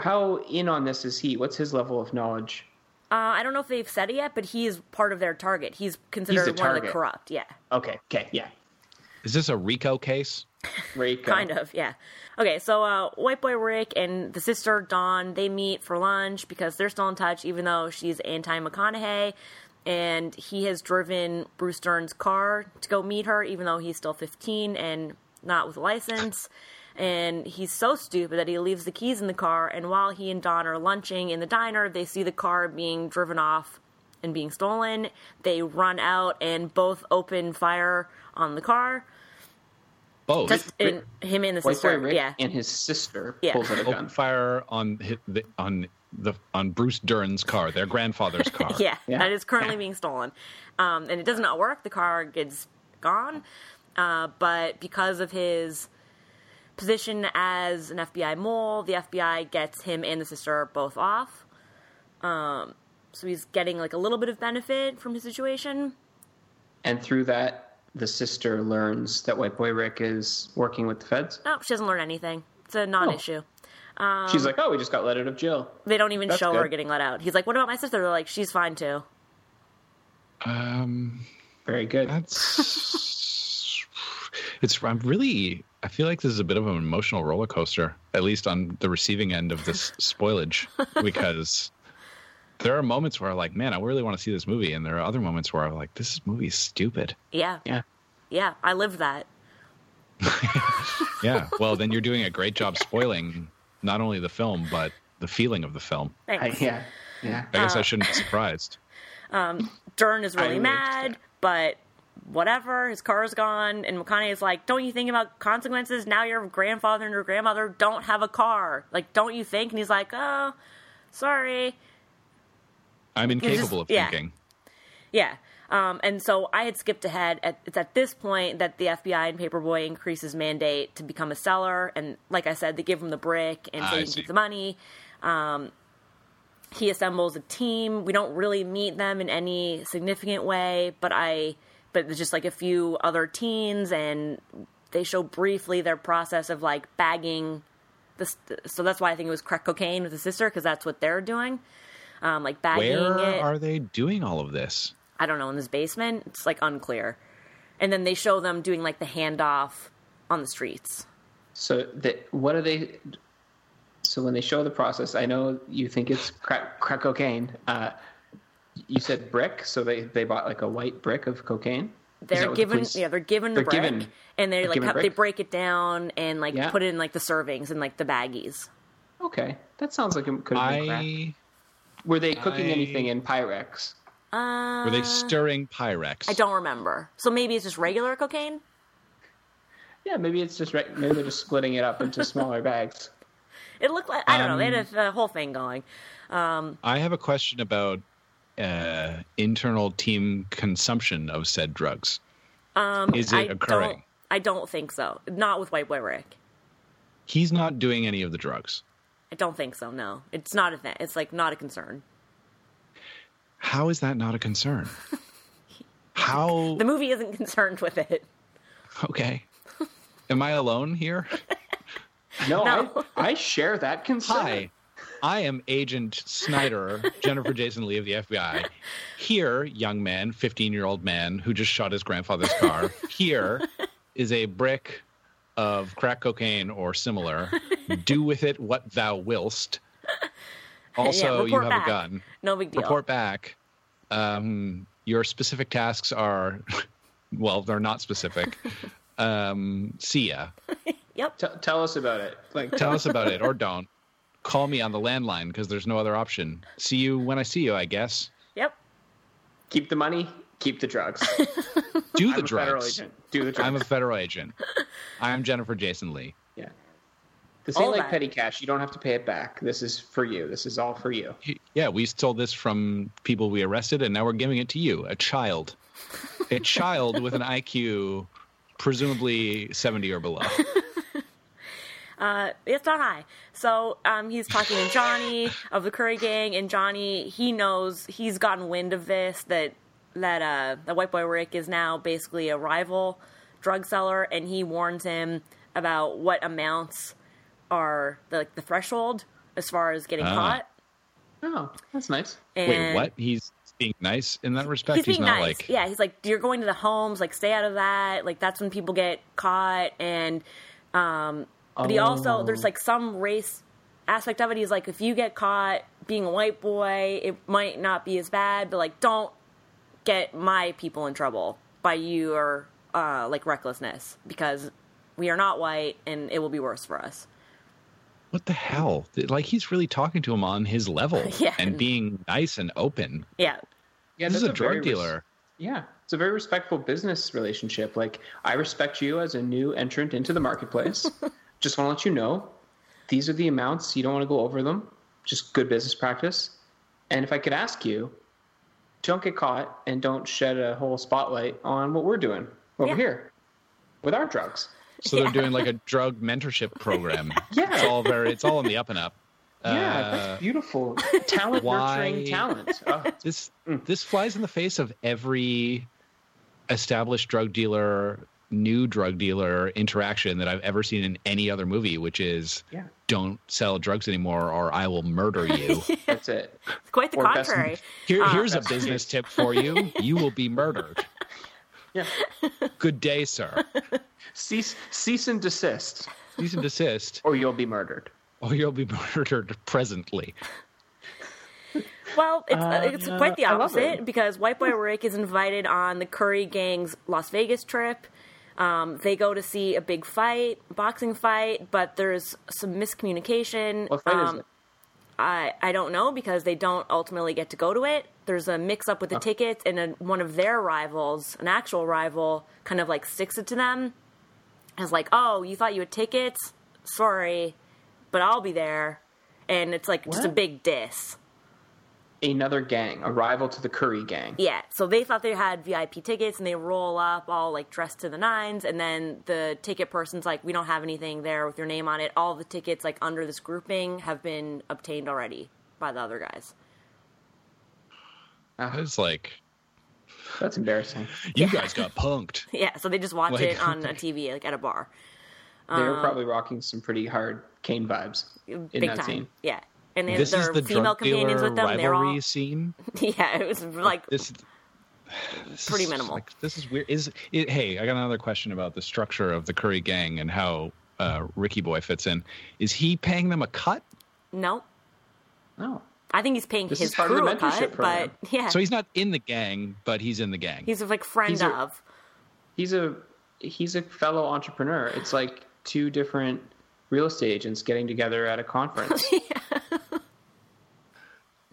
how in on this is he? What's his level of knowledge? uh, I don't know if they've said it yet, but he is part of their target. He's considered the one of the corrupt. Yeah, Okay, okay, yeah. Is this a RICO case? Rico. kind of. Yeah. Okay, so uh, White Boy Rick and the sister Dawn they meet for lunch because they're still in touch, even though she's anti McConaughey, and he has driven Bruce Dern's car to go meet her, even though he's still 15 and not with a license. And he's so stupid that he leaves the keys in the car. And while he and Dawn are lunching in the diner, they see the car being driven off and being stolen. They run out and both open fire on the car. Both. Just in, him and the White sister. boy Rick yeah. and his sister Yeah. pulls out a Open fire on hi- the, on the on Bruce Dern's car, their grandfather's car. yeah, Yeah. that is currently being stolen. Um, and it does not work. The car gets gone. Uh, but because of his position as an FBI mole, the FBI gets him and the sister both off. Um, so he's getting like a little bit of benefit from his situation. And through that the sister learns that White Boy Rick is working with the feds. No, she doesn't learn anything. It's a non-issue. She's like, "Oh, we just got let out of jail." They don't even That's show her getting let out. He's like, "What about my sister?" They're like, "She's fine too." Um, Very good. that's it's. I'm really. I feel like this is a bit of an emotional roller coaster, at least on the receiving end of this spoilage, because there are moments where I'm like, man, I really want to see this movie, and there are other moments where I'm like, this movie is stupid. Yeah. Yeah. Yeah. I lived that. Yeah. Well, then you're doing a great job spoiling not only the film but the feeling of the film. I, Thanks. yeah. Yeah. I Uh, guess I shouldn't be surprised. Dern is really lived mad, but whatever. His car's gone, and McConaughey is like, "Don't you think about consequences? Now your grandfather and your grandmother don't have a car. Like, don't you think?" And he's like, "Oh, sorry." I'm just- incapable of yeah. thinking. Yeah. Um, and so I had skipped ahead. At, it's at this point that the FBI and Paperboy increase his mandate to become a seller. And like I said, they give him the brick and so I he can keep the money. Um, he assembles a team. We don't really meet them in any significant way, but I, but there's just like a few other teens, and they show briefly their process of like bagging. This, so that's why I think it was crack cocaine with his sister because that's what they're doing, um, like bagging Where it. are they doing all of this? I don't know, in this basement. It's like unclear. And then they show them doing like the handoff on the streets. So that what are they? So when they show the process, I know you think it's crack, crack cocaine. Uh, you said brick, so they, they bought like a white brick of cocaine. They're what the given, police- yeah, they're given the They're brick, given- and they like given they break it down and like Yeah. put it in like the servings and like the baggies. Okay, that sounds like it could have been crack. I Were they cooking I- anything in Pyrex? Uh, were they stirring Pyrex? I don't remember. So maybe it's just regular cocaine. Yeah, maybe it's just right. Maybe they're just splitting it up into smaller bags. It looked like I don't know. They Um, had a, a whole thing going. I have a question about uh, internal team consumption of said drugs. Um, Is it I occurring? Don't, I don't think so. Not with White Boy Rick. He's not doing any of the drugs. I don't think so. No, it's not a thing. It's like not a concern. How is that not a concern? How? The movie isn't concerned with it. Okay. Am I alone here? No, No. I, I share that concern. Hi, I am Agent Snyder, Jennifer Jason Leigh of the FBI. Here, young man, 15 year old man who just shot his grandfather's car. Here is a brick of crack cocaine or similar. Do with it what thou willst. Also, you have back. a gun. No big deal. Report back. Um, your specific tasks are, well, they're not specific. Um, see ya. Yep. T- tell us about it. Like, Tell us about it or don't. Call me on the landline because there's no other option. See you when I see you, I guess. Yep. keep the money, keep the drugs. Do the I'm a federal drugs. agent. Do the drugs. I'm a federal agent. I'm Jennifer Jason Leigh. yeah. This All like that. petty cash. You don't have to pay it back. This is for you. This is all for you. Yeah, we stole this from people we arrested, and now we're giving it to you, a child. A child with an IQ presumably 70 or below. Uh, it's not high. So um, he's talking to Johnny of the Curry Gang, and Johnny he knows he's gotten wind of this that that uh, the White Boy Rick is now basically a rival drug seller, and he warns him about what amounts are the, like the threshold as far as getting Ah. caught. Oh, that's nice. Wait, what? He's being nice in that respect? He's being not nice. like. Yeah, he's like, you're going to the homes, like, stay out of that. Like, that's when people get caught. And, um, but he also, Oh. there's like some race aspect of it. He's like, if you get caught being a white boy, it might not be as bad, but like, don't get my people in trouble by your, uh, like, recklessness because we are not white and it will be worse for us. What the hell? Like, he's really talking to him on his level Yeah. and being nice and open. Yeah. Yeah, this is that's a drug very res- dealer. yeah, it's a very respectful business relationship. Like, I respect you as a new entrant into the marketplace. Just want to let you know these are the amounts. You don't want to go over them. Just good business practice. And if I could ask you, don't get caught and don't shed a whole spotlight on what we're doing over Yeah. here with our drugs. So they're doing like a drug mentorship program. Yeah. It's all very, it's all in the up and up. Yeah, Uh, that's beautiful. Talent why- nurturing talent. Oh, this this flies in the face of every established drug dealer new drug dealer interaction that I've ever seen in any other movie, which is yeah, don't sell drugs anymore or I will murder you. that's it. It's quite the Or best- contrary. Here, Ah. here's a That's business tip for you. You will be murdered. Yeah. Good day, sir. Cease, cease and desist, Cease and desist, or you'll be murdered. or you'll be murdered presently. Well, it's, Uh, it's quite the opposite because White Boy Rick is invited on the Curry Gang's Las Vegas trip. Um, they go to see a big fight, boxing fight, but there's some miscommunication. What fight um, is it? I I don't know because they don't ultimately get to go to it. There's a mix up with the oh. tickets, and a, one of their rivals, an actual rival, kind of like sticks it to them. Is like, oh, you thought you had tickets? Sorry, but I'll be there, and it's like just a big diss. Another gang, a rival to the Curry gang. Yeah, so they thought they had VIP tickets, and they roll up all like dressed to the nines, and then the ticket person's like, "We don't have anything there with your name on it. All the tickets like under this grouping have been obtained already by the other guys." Ah, It's like that's embarrassing. you guys got punked. Yeah, so they just watch Like- it on a TV like at a bar, They were probably rocking some pretty hard Kane vibes in Um, big that time. scene. Yeah, and then This is their the female drug companions with them. They're all scene. yeah, it was like This, this Pretty is, minimal. Like, this is weird. Is it, hey, I got another question about the structure of the Curry gang and how uh, Ricky Boy fits in. Is he paying them a cut? no. No. I think he's paying This his is part the crew a cut, program. but yeah, So he's not in the gang, but he's in the gang. he's like friend He's a- of. He's a he's a fellow entrepreneur. It's like two different real estate agents getting together at a conference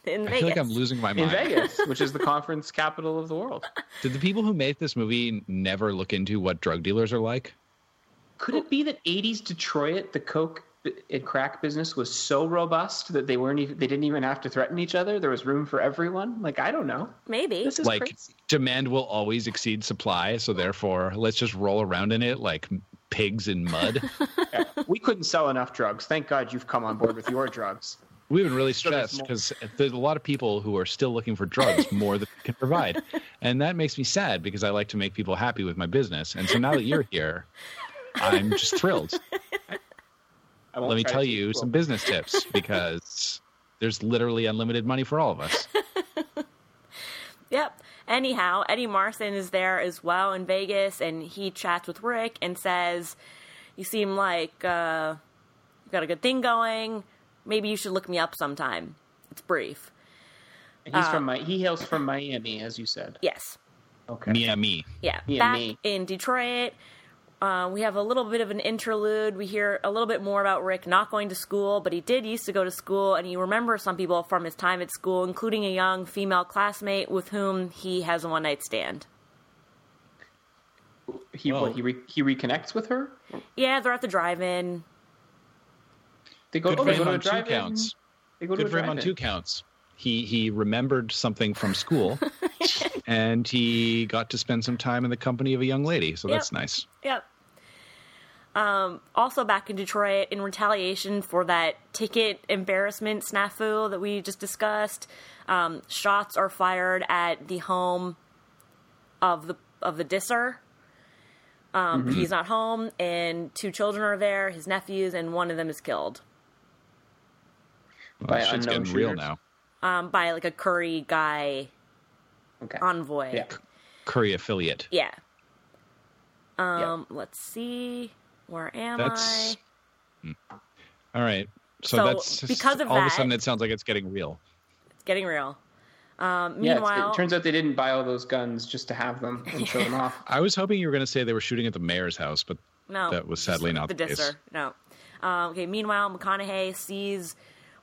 In I Vegas. feel like I'm losing my mind. in. Vegas, which is the conference capital of the world. Did the people who made this movie never look into what drug dealers are like? Could it be that 80s Detroit, the coke and crack business was so robust that they weren't even they didn't even have to threaten each other? There was room for everyone. Like I don't know. Maybe. This is like crazy. demand will always exceed supply, so therefore let's just roll around in it like pigs in mud. Yeah. We couldn't sell enough drugs. Thank God you've come on board with your drugs. We've been really stressed because there's a lot of people who are still looking for drugs more than we can provide. And that makes me sad because I like to make people happy with my business. And so now that you're here, I'm just thrilled. Let me tell you people. some business tips because there's literally unlimited money for all of us. Yep. Anyhow, Eddie Marsan is there as well in Vegas, and he chats with Rick and says, "You seem like uh, you got a good thing going. Maybe you should look me up sometime." It's brief. He's uh, from my he hails from Miami, as you said. Yes. Okay. Me and me. Yeah. Me and Back me. in Detroit, uh, we have a little bit of an interlude. We hear a little bit more about Rick not going to school, but he did used to go to school, and he remembers some people from his time at school, including a young female classmate with whom he has a one night stand. He Whoa. what, he re, he reconnects with her. Yeah, they're at the drive-in. They go, Good oh, for they go him to a on two drive-in. counts. They go to Good a for him on drive-in. two counts. He he remembered something from school, and he got to spend some time in the company of a young lady. So that's nice. Yep. Um, also back in Detroit, in retaliation for that ticket embarrassment snafu that we just discussed, um, shots are fired at the home of the of the disser. Um, He's not home, and two children are there, his nephews, and one of them is killed Well, By shit's unknown getting real shooters? now. um, by like a Curry guy Okay. envoy. Yeah. Curry affiliate. Yeah. Um, let's see. Where am That's I? all right. So, So, that's because of all of a sudden it sounds like it's getting real. It's getting real. Um, Yeah, meanwhile, it turns out they didn't buy all those guns just to have them and show them off. I was hoping you were going to say they were shooting at the mayor's house, but no, that was sadly not the the case. No. Um, okay. Meanwhile, McConaughey sees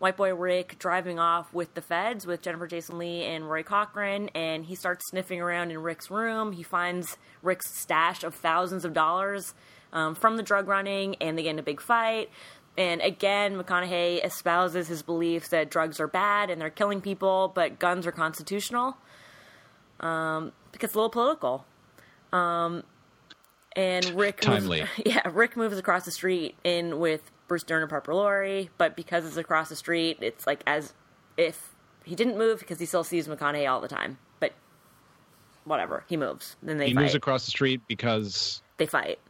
White Boy Rick driving off with the feds with Jennifer Jason Leigh and Rory Cochrane, and he starts sniffing around in Rick's room. He finds Rick's stash of thousands of dollars um, from the drug running, and they get in a big fight. And again, McConaughey espouses his beliefs that drugs are bad and they're killing people, but guns are constitutional. Um, it gets a little political. Um, and Rick. Moves, yeah, Rick moves across the street in with Bruce Dern and Piper Laurie, but because it's across the street, it's like as if he didn't move because he still sees McConaughey all the time. But whatever, he moves. Then they He fight. moves across the street because they fight.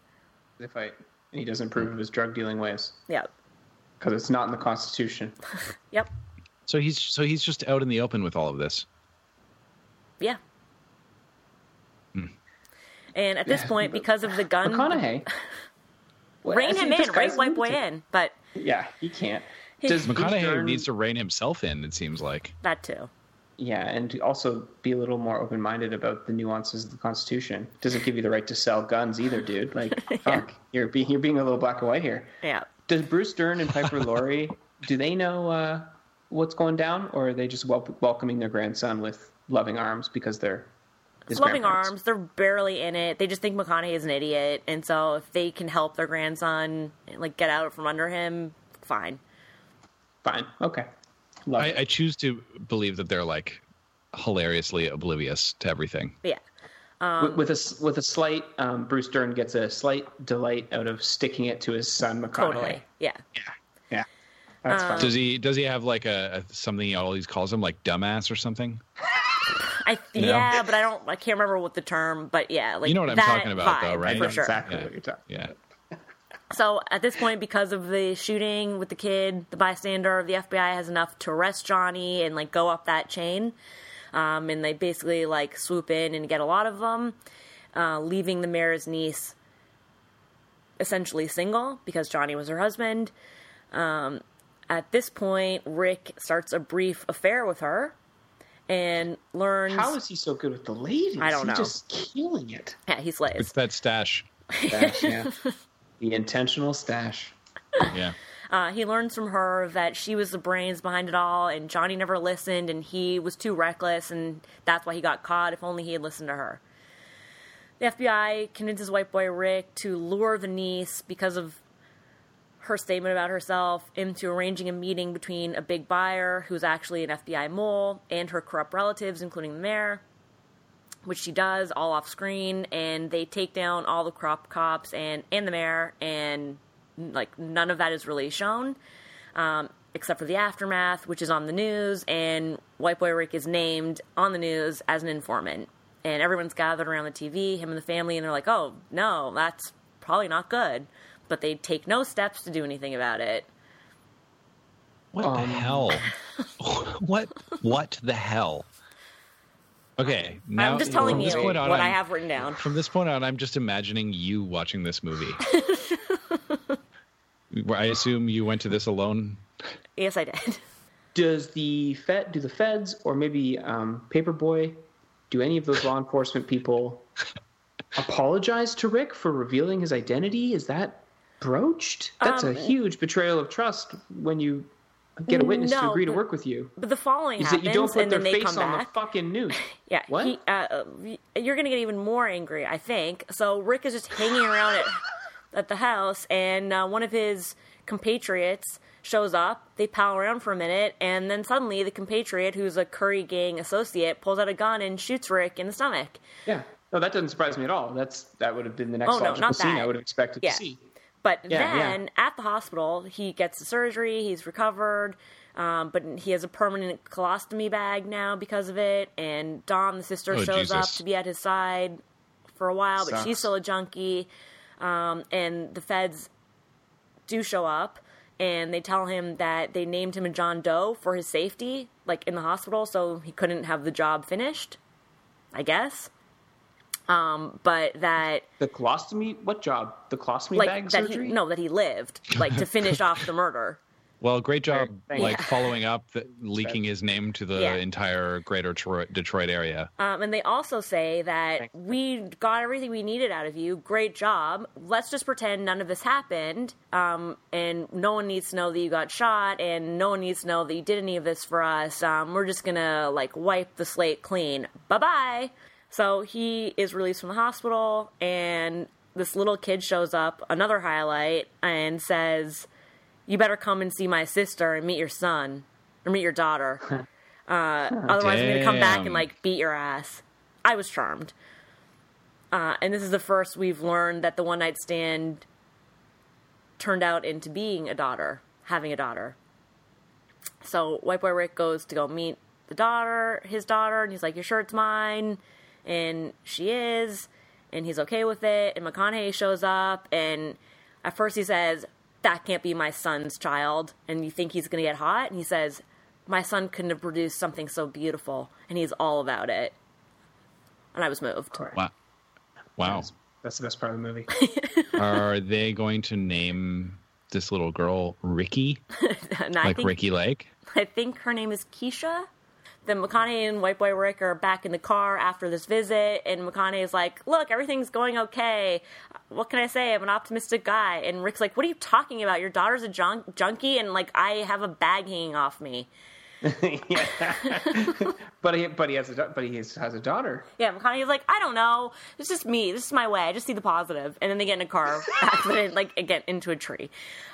They fight, and he doesn't approve of his drug dealing ways Yeah, because it's not in the Constitution. Yep. so he's so he's just out in the open with all of this. Yeah. Hmm. And at this Yeah. point, because of the gun, McConaughey. Well, rein him in, right, guy's white boy lunatic. in. But Yeah, he can't. Does McConaughey Dern- needs to rein himself in. It seems like that too. yeah, and to also be a little more open minded about the nuances of the Constitution. Doesn't give you the right to sell guns either, dude. Like, fuck, you're being you're being a little black and white here. Yeah. Does Bruce Dern and Piper Laurie do they know uh, what's going down, or are they just wel- welcoming their grandson with loving arms because they're his Loving arms, they're barely in it. They just think McConaughey is an idiot, and so if they can help their grandson like get out from under him, fine. Fine, okay. I. I choose to believe that they're like hilariously oblivious to everything. But yeah. with, with a s- with a slight, um, Bruce Dern gets a slight delight out of sticking it to his son McConaughey. Totally. Yeah. Yeah, that's fine. Does he does he have like a, a something he always calls him like dumbass or something? I know? yeah, but I don't. I can't remember what the term. But yeah, like You know what I'm that talking about, though, right? For sure. exactly Yeah. what you're talking. Yeah. So at this point, because of the shooting with the kid, the bystander, the FBI has enough to arrest Johnny and like go up that chain. Um, and they basically like swoop in and get a lot of them, uh, leaving the mayor's niece essentially single because Johnny was her husband. Um, at this point, Rick starts a brief affair with her and learns. How is he so good with the ladies? I don't He's know. just killing it. yeah, he slays. It's that stash. Stash, yeah. the intentional stash. Yeah. Uh, he learns from her that she was the brains behind it all, and Johnny never listened, and he was too reckless, and that's why he got caught. If only he had listened to her. The FBI convinces white boy Rick to lure the niece because of her statement about herself into arranging a meeting between a big buyer who's actually an FBI mole and her corrupt relatives, including the mayor, which she does all off screen, and they take down all the corrupt cops and and the mayor, and like none of that is really shown, um, except for the aftermath, which is on the news, and White Boy Rick is named on the news as an informant, and everyone's gathered around the TV, him and the family, and they're like, "Oh no, that's probably not good," but they take no steps to do anything about it. What the Um, hell? what what the hell? Okay, now I'm just telling you on, what I I'm- have written down. From this point on, I'm just imagining you watching this movie. I assume you went to this alone. Yes, I did. Does the Fed, do the feds, or maybe um, Paperboy, do any of those law enforcement people apologize to Rick for revealing his identity? Is that broached? That's Um, a huge betrayal of trust when you get a witness to agree to work with you. But the following Is that you don't put and their face on back. the fucking news. Yeah, What? He, uh, you're gonna get even more angry, I think. So Rick is just hanging around at at the house, and uh, one of his compatriots shows up. They pal around for a minute, and then suddenly the compatriot, who's a Curry Gang associate, pulls out a gun and shoots Rick in the stomach. Yeah. No, that doesn't surprise me at all. That's that would have been the next Oh, no, logical not scene. I would have expected Yeah. to see. But Yeah, then yeah. at the hospital, he gets the surgery. He's recovered, um, but he has a permanent colostomy bag now because of it. And Dawn, the sister, Oh, shows up to be at his side for a while, but she's still a junkie. Um, and the feds do show up, and they tell him that they named him a John Doe for his safety, like in the hospital, so he couldn't have the job finished. I guess. Um, but that The colostomy, what job? The colostomy like bag that surgery? he no that he lived like to finish off the murder. Well, great job, Thank like you. following up, the, leaking his name to the Yeah. entire greater Detroit, Detroit area. Um, and they also say that Thanks. we got everything we needed out of you. Great job. Let's just pretend none of this happened. Um, and no one needs to know that you got shot, and no one needs to know that you did any of this for us. Um, we're just gonna like wipe the slate clean. Bye bye. So he is released from the hospital, and this little kid shows up, another highlight, and says, "You better come and see my sister and meet your son or meet your daughter." Uh, otherwise, I'm gonna come back and like beat your ass. I was charmed. Uh, and this is the first we've learned that the one night stand turned out into being a daughter, having a daughter. So White Boy Rick goes to go meet the daughter, his daughter, and he's like, "You're sure it's mine?" And she is, and he's okay with it. And McConaughey shows up, and at first he says, "That can't be my son's child," and you think he's gonna get hot, and he says, "My son couldn't have produced something so beautiful," and he's all about it. And I was moved. Wow. Wow. That's, that's the best part of the movie. Are they going to name this little girl Ricky, And I like think Ricki Lake? I think her name is Keisha. Then McConaughey and White Boy Rick are back in the car after this visit, and McConaughey is like, "Look, everything's going okay. What can I say? I'm an optimistic guy." And Rick's like, "What are you talking about? Your daughter's a junk- junkie, and like I have a bag hanging off me." yeah. but he but he has a but he has, has a daughter. Yeah, McConaughey's like, "I don't know. It's just me. This is my way. I just see the positive." And then they get in a car accident, like get into a tree.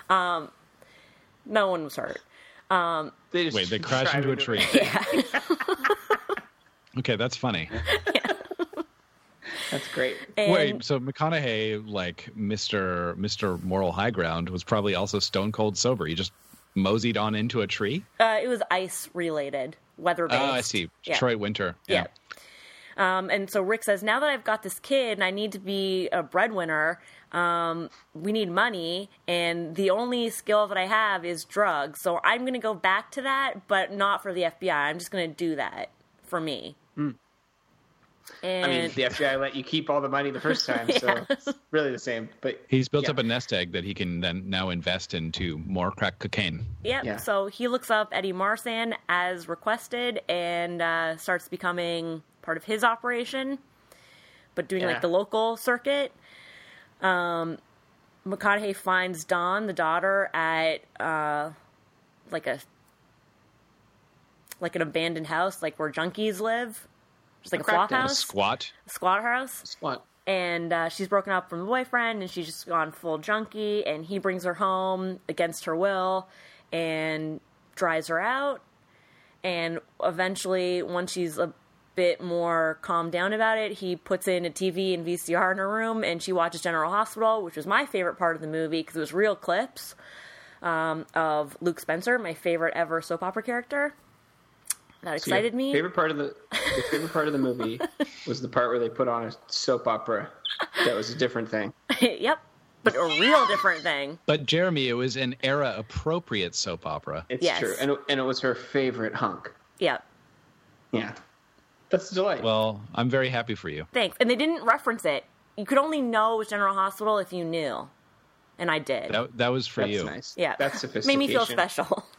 Um, no one was hurt. Um, They just Wait, they crash into a tree. Okay, that's funny. That's great. and Wait, so McConaughey, like Mister Mister Moral High Ground, was probably also stone cold sober. He just moseyed on into a tree. uh, it was ice related, weather based. Oh, I see. Yeah. Troy Winter. Yeah. Um, and so Rick says, now that I've got this kid and I need to be a breadwinner, um, we need money, and the only skill that I have is drugs. So I'm going to go back to that, but not for the FBI. I'm just going to do that for me. And I mean, the FBI let you keep all the money the first time, so it's really the same. But He's built Yeah. up a nest egg that he can then now invest into more crack cocaine. Yep. Yeah. So he looks up Eddie Marsan as requested and uh, starts becoming part of his operation, but doing Yeah. like the local circuit. Um, McConaughey finds Dawn, the daughter, at uh, like a like an abandoned house, like where junkies live, just like a, crack flop den. A house, squat. squat house what? and uh, she's broken up from the boyfriend and she's just gone full junkie and he brings her home against her will and dries her out and eventually once she's a bit more calmed down about it he puts in a tv and vcr in her room and she watches general hospital which was my favorite part of the movie because it was real clips um, of luke spencer my favorite ever soap opera character that So your excited me Favorite part of the your favorite part of the movie was the part where they put on a soap opera. That was a different thing. yep but a real different thing But Jeremy, it was an era appropriate soap opera. It's Yes. true, and and it was her favorite hunk. yep Yeah, that's a delight. Well, I'm very happy for you. Thanks. And they didn't reference it. You could only know it was General Hospital if you knew. And I did. That that was for you. that's you. nice. yeah. that's sophisticated. Made me feel special.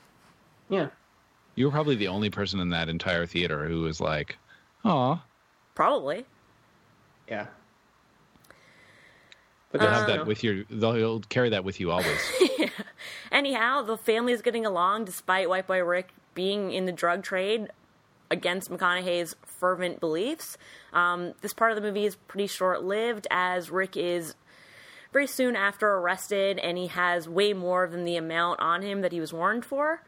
Yeah, You were probably the only person in that entire theater who was like, "Aw." Probably. yeah. But You'll have you that with your. They'll you'll carry that with you always. Yeah. Anyhow, the family is getting along despite White Boy Rick being in the drug trade against McConaughey's fervent beliefs. Um, this part of the movie is pretty short lived as Rick is very soon after arrested and he has way more than the amount on him that he was warned for.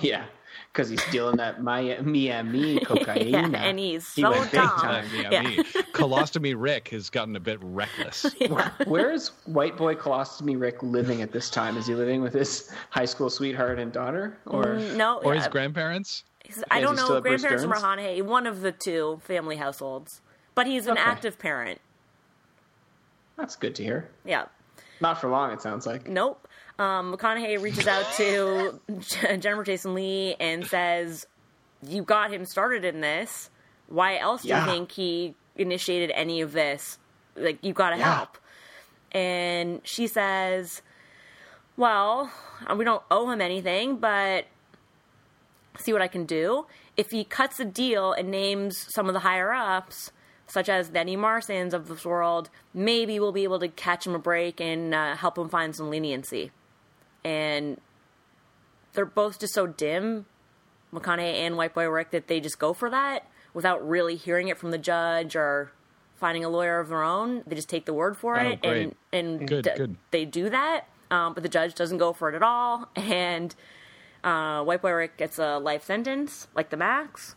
yeah, because he's stealing that Miami cocaine. Yeah, and he's He so big dumb. yeah. Colostomy Rick has gotten a bit reckless. Where is white boy colostomy Rick living at this time? Is he living with his high school sweetheart and daughter, or No, Or his grandparents. He's- I Yeah, don't is he still know grandparents from Stearns? McConaughey, one of the two family households, but he's an Okay. active parent. that's good to hear. Yeah, Not for long, it sounds like. nope. Um, McConaughey reaches out to Jennifer Jason Leigh and says, "You got him started in this. Why else do Yeah. you think he initiated any of this? Like, you got to Yeah. help." And she says, "Well, we don't owe him anything, but see what I can do. If he cuts a deal and names some of the higher ups, such as the Eddie Marsans of this world, maybe we'll be able to catch him a break and uh, help him find some leniency. And they're both just so dim, McConaughey and White Boy Rick, that they just go for that without really hearing it from the judge or finding a lawyer of their own. They just take the word for Oh, it and and Good, d- good. they do that. Um, but the judge doesn't go for it at all, and uh, White Boy Rick gets a life sentence, like the max,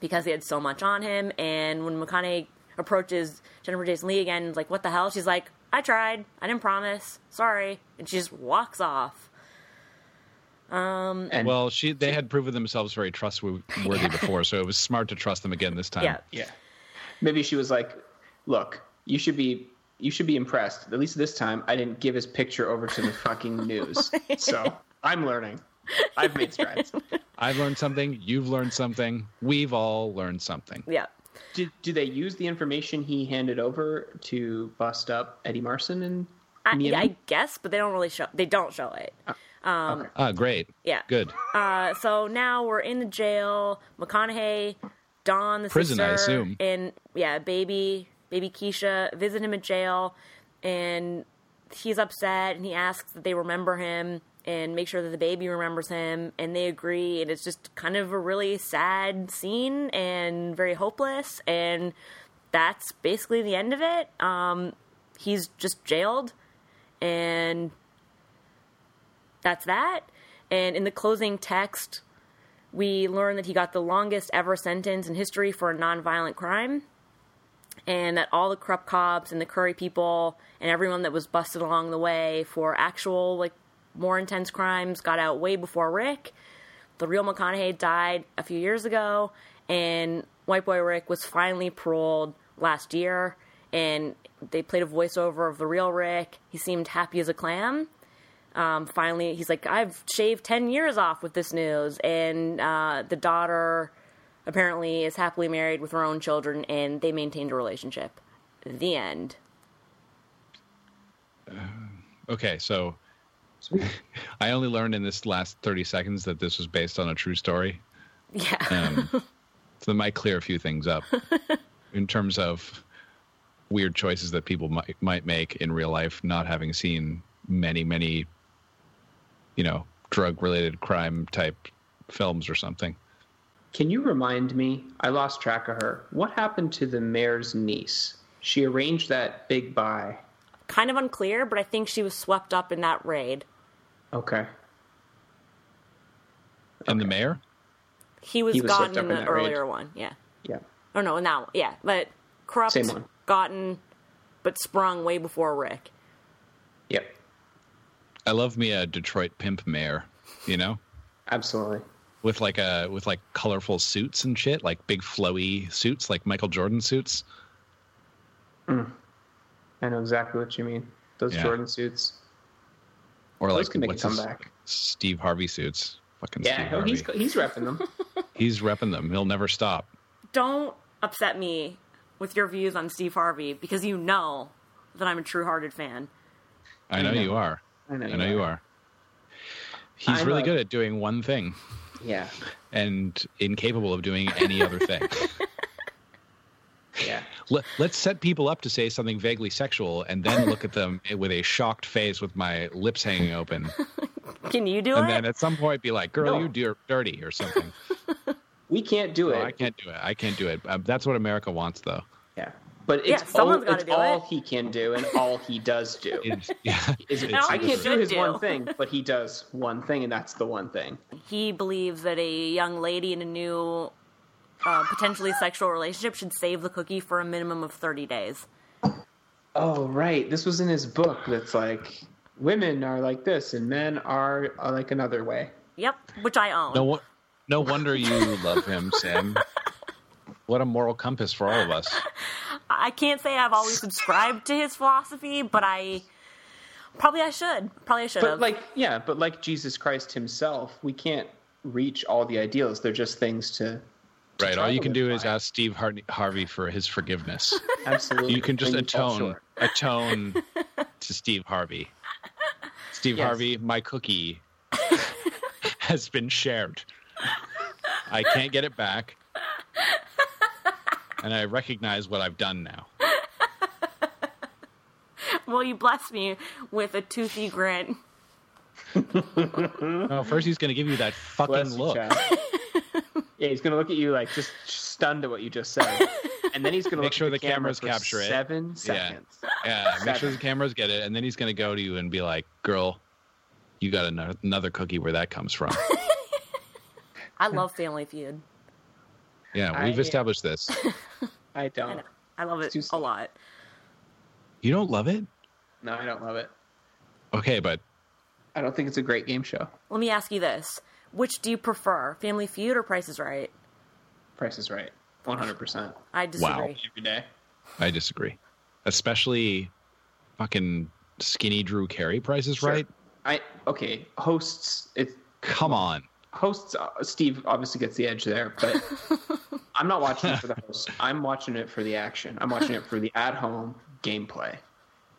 because he had so much on him. And when McConaughey approaches Jennifer Jason Leigh again, like, "What the hell?" She's like, "I tried. I didn't promise. Sorry," and she just walks off. Um, and Well, she they had proven themselves very trustworthy before, so it was smart to trust them again this time. Yeah, yeah, maybe she was like, "Look, you should be." You should be impressed. At least this time, I didn't give his picture over to the fucking news. So I'm learning. I've made strides. I've learned something. You've learned something. We've all learned something. yeah. Did do they use the information he handed over to bust up Eddie Marsan and I, In I guess, but they don't really show. They don't show it. Um, okay. Ah, great. Yeah. Good. Uh, so now we're in the jail. McConaughey, Dawn, the Prison, I sister, assume. and yeah, baby, baby Keisha visit him at jail, and he's upset, and he asks that they remember him and make sure that the baby remembers him, and they agree, and it's just kind of a really sad scene and very hopeless, and that's basically the end of it. Um, he's just jailed, and that's that. And in the closing text, we learn that he got the longest ever sentence in history for a nonviolent crime, and that all the corrupt cops and the Curry people and everyone that was busted along the way for actual, like, more intense crimes got out way before Rick. The real McConaughey died a few years ago, and White Boy Rick was finally paroled last year, and they played a voiceover of the real Rick. He seemed happy as a clam. Um, finally he's like i've shaved 10 years off with this news and uh, the daughter apparently is happily married with her own children and they maintained a relationship. The end. Okay, so I only learned in this last 30 seconds that this was based on a true story. yeah. Um, so that might clear a few things up. In terms of weird choices that people might might make in real life, not having seen many, many, you know, drug related crime type films or something. Can you remind me? I lost track of her. What happened to the mayor's niece? She arranged that big buy. kind of unclear but i think she was swept up in that raid Okay. And the mayor? he was, He was gotten swept up in in the that raid. earlier one yeah Yeah. oh no in that one yeah but corrupt Same one. Gotten but sprung way before rick Yep. I love me a Detroit pimp mayor, you know? Absolutely. With like a with like colorful suits and shit, like big flowy suits, like Michael Jordan suits. Mm. I know exactly what you mean. Those Yeah. Jordan suits. Or Those like can make a what's his- comeback. Steve Harvey suits. Fucking Steve Yeah, Harvey. he's he's repping them. He's repping them. He'll never stop. don't upset me with your views on steve harvey because you know that i'm a true-hearted fan I know know. you are. I know. I know you are. He's I'm really a- good at doing one thing Yeah. and incapable of doing any other thing. Yeah. Let, let's set people up to say something vaguely sexual and then look at them with a shocked face with my lips hanging open. can you do And it And then at some point be like, girl, No. you dir- dirty or something. We can't do No, it. I can't do it. I can't do it. Um, that's what America wants, though. Yeah. But Yeah, it's all, it's do all it. he can do and all he does do. It's, yeah, Is it's all I can't do his do. one thing, but he does one thing, and that's the one thing. he believes that a young lady in a new uh, potentially sexual relationship should save the cookie for a minimum of 30 days Oh, right. This was in his book. That's like women are like this, and men are, are like another way. yep which i own No, wo- no wonder you love him, Sam. What a moral compass for all of us. i can't say i've always subscribed to his philosophy but i probably i should probably i should But have like, yeah, but like Jesus Christ himself, we can't reach all the ideals. They're just things to. to Right. All you can live do is ask Steve Har- Harvey for his forgiveness. Absolutely. You can just when you atone atone to Steve Harvey. Steve Yes. Harvey, my cookie has been shared. I can't get it back. And I recognize what I've done now. will you bless me with a toothy grin No, oh, first he's going to give you that fucking Bless you, look. Chad. yeah, he's gonna look at you like just stunned at what you just said, and then he's gonna Make look sure at the, the camera cameras for capture it. Seven seconds. Yeah, make sure the cameras get it, and then he's going to go to you and be like, "Girl, you got ano- another cookie where that comes from." i love family feud Yeah, we've I- established this. I don't. i love it a lot You don't love it? No, I don't love it. Okay, but I don't think it's a great game show. let me ask you this which do you prefer family feud or price is right Price is right. One hundred percent i disagree Wow. every day. I disagree. Especially fucking skinny Drew Carey prices Sure. right? I okay. Hosts. It Come on. Hosts. Uh, Steve obviously gets the edge there, but I'm not watching it for the host. I'm watching it for the action. I'm watching it for the at-home gameplay.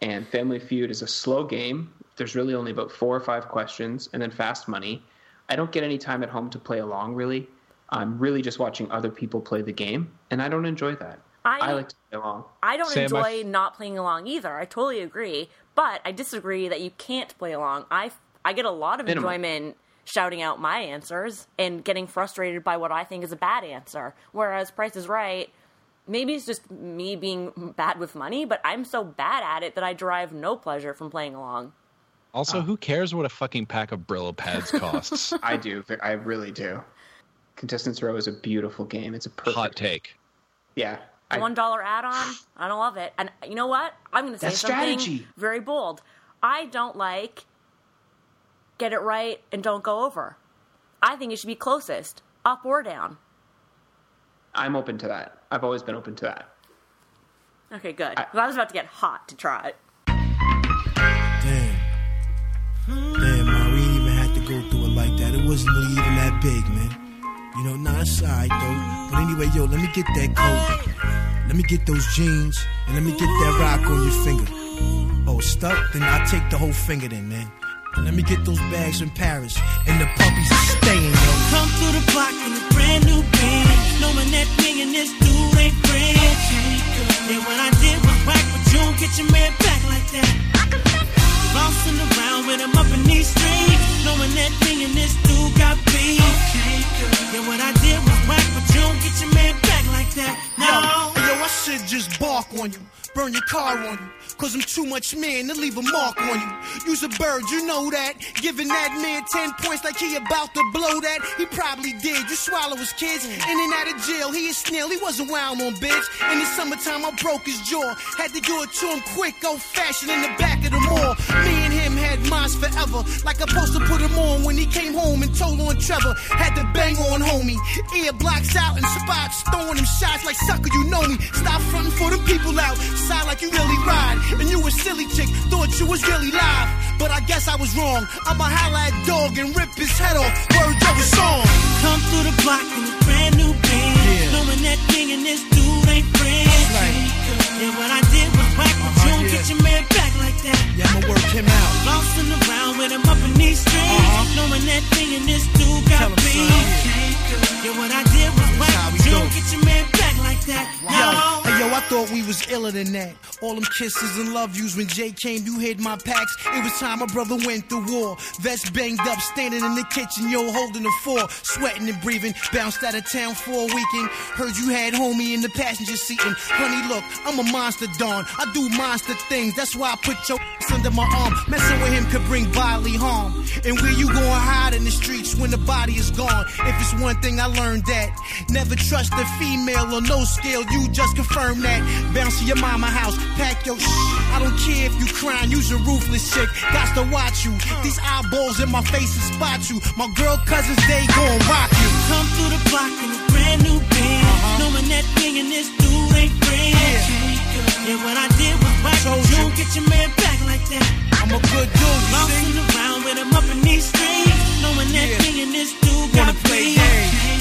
and Family Feud is a slow game. There's really only about four or five questions, and then Fast Money. I don't get any time at home to play along, really. I'm really just watching other people play the game, and I don't enjoy that. I- I like to play along. I don't Sam, I enjoy not playing along either. I totally agree, but I disagree that you can't play along. I I get a lot of Minimal. enjoyment shouting out my answers and getting frustrated by what I think is a bad answer. Whereas Price is Right, maybe it's just me being bad with money, but I'm so bad at it that I derive no pleasure from playing along. Also, who cares what a fucking pack of Brillo pads costs? I do. I really do. Contestants Row is a beautiful game. It's a perfect. Hot take. Yeah. I, One dollar add-on, I don't love it. And you know what? I'm going to say something strategy. very bold. I don't like get it right and don't go over. I think it should be closest, up or down. I'm open to that. I've always been open to that. Okay, good. I was about to get hot to try it. Damn. Damn, man, we didn't even have to go through it like that. It wasn't really even that big, man. You know, nah, it's alright though. But anyway, yo, let me get that coat. Let me get those jeans. And let me get that rock on your finger. Oh, stuck? Then I'll take the whole finger then, man. Let me get those bags from Paris. And the puppies are staying, yo. Come through the block in a brand new Benz, knowing that me and this dude ain't friends. And what I did was whack, but you don't get your man back like that. Bouncing around with him up in these streets, knowing that me and this dude got beef. And what I did was whack, but you don't get your man back like that. No. hey, yo, I should just bark on you, burn your car on you. Cause I'm too much man to leave a mark on you. Use a bird, you know that. Giving that man 10 points like he about to blow that. He probably did. You swallow his kids. In and out of jail, he is snail. He wasn't wild on bitch. In the summertime, I broke his jaw. Had to do it to him quick, oh, old fashioned in the back of the mall. Me had minds forever. Like I supposed to put him on when he came home and told on Trevor. Had to bang on homie. Ear blocks out and spots. Throwing him shots like sucker, you know me. Stop fronting for them people out. Side like you really ride. And you a silly chick. Thought you was really live. But I guess I was wrong. I'ma holla at dog and rip his head off. Word of a song. Come through the block in a brand new Benz, Yeah. knowing that me and this dude ain't friends. And what I did was whack, don't yeah. get your man back like that. Yeah, I'ma work him out. Bouncing around with him up in these streets, Uh-huh. knowing that me and this dude got beef. son, And what I did was whack, how we but you do. don't get your man back that. No. hey, yo, I thought we was iller than that. All them kisses and love yous when Jay came, you hid my packs. It was time my brother went to war. Vest banged up, standing in the kitchen, yo, holding the four, sweating and breathing. Bounced out of town for a weekend. Heard you had homie in the passenger seat. And honey, look, I'm a monster, Don. I do monster things. That's why I put your under my arm. Messing with him could bring bodily harm. And where you gonna hide in the streets when the body is gone? If it's one thing I learned that never trust a female or no scale, you just confirm that. Bounce to your mama house, pack your shh. I don't care if you crying, you's a ruthless chick. Got to watch you. These eyeballs in my face will spot you. My girl cousins, they gon' rock you. Come through the block in a brand new Benz, uh-huh. knowing that me and this dude ain't friends. And what I did was Told but you don't get your man back like that. I'm a good dude? Bouncing around with him up in these streets, knowing that Yeah. me and this dude got play beef. games.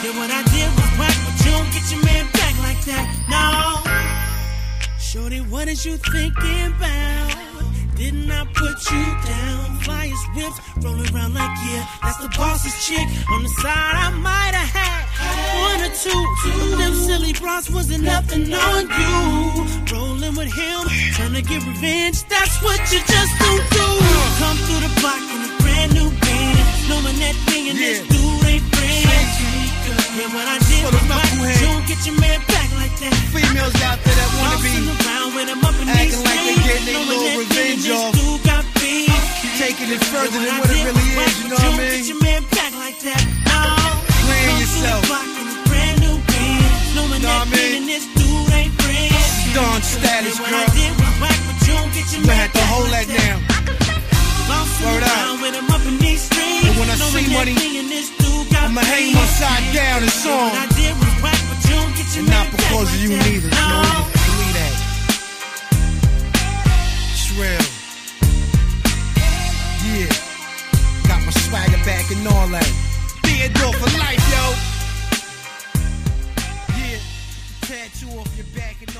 Yeah, what I did was whack, but you don't get your man back like that. No. Shorty, what is you thinking about? Didn't I put you down? Flyers whips, rolling around like, yeah, that's the boss's chick. On the side, I might have had one or two. But them silly bras wasn't nothing on you. Rolling with him, trying to get revenge, that's what you just don't do. Come through the block in a brand new Benz, knowing that me and this dude ain't. And what I did the whack, knucklehead. you don't get your man back like that. Females out there that wanna be around with him up in acting these like they getting their little that me and revenge off. dude got beef. taking it further than what it really is, you know what I mean? Get your man back like that. No. Playing yourself. the in a brand new Benz, knowing Know that mean? and this dude ain't friends. Dawn status, girl. I did was whack, but you don't get your You have to hold that down. Word up. around with him up in these streets, And when I see money, I'ma hang one side down and song. And not because of you neither. You know, believe that. It's. Yeah. Got my swagger back and all that. Be a Theodore for life, yo. Yeah. Tattoo off your back and all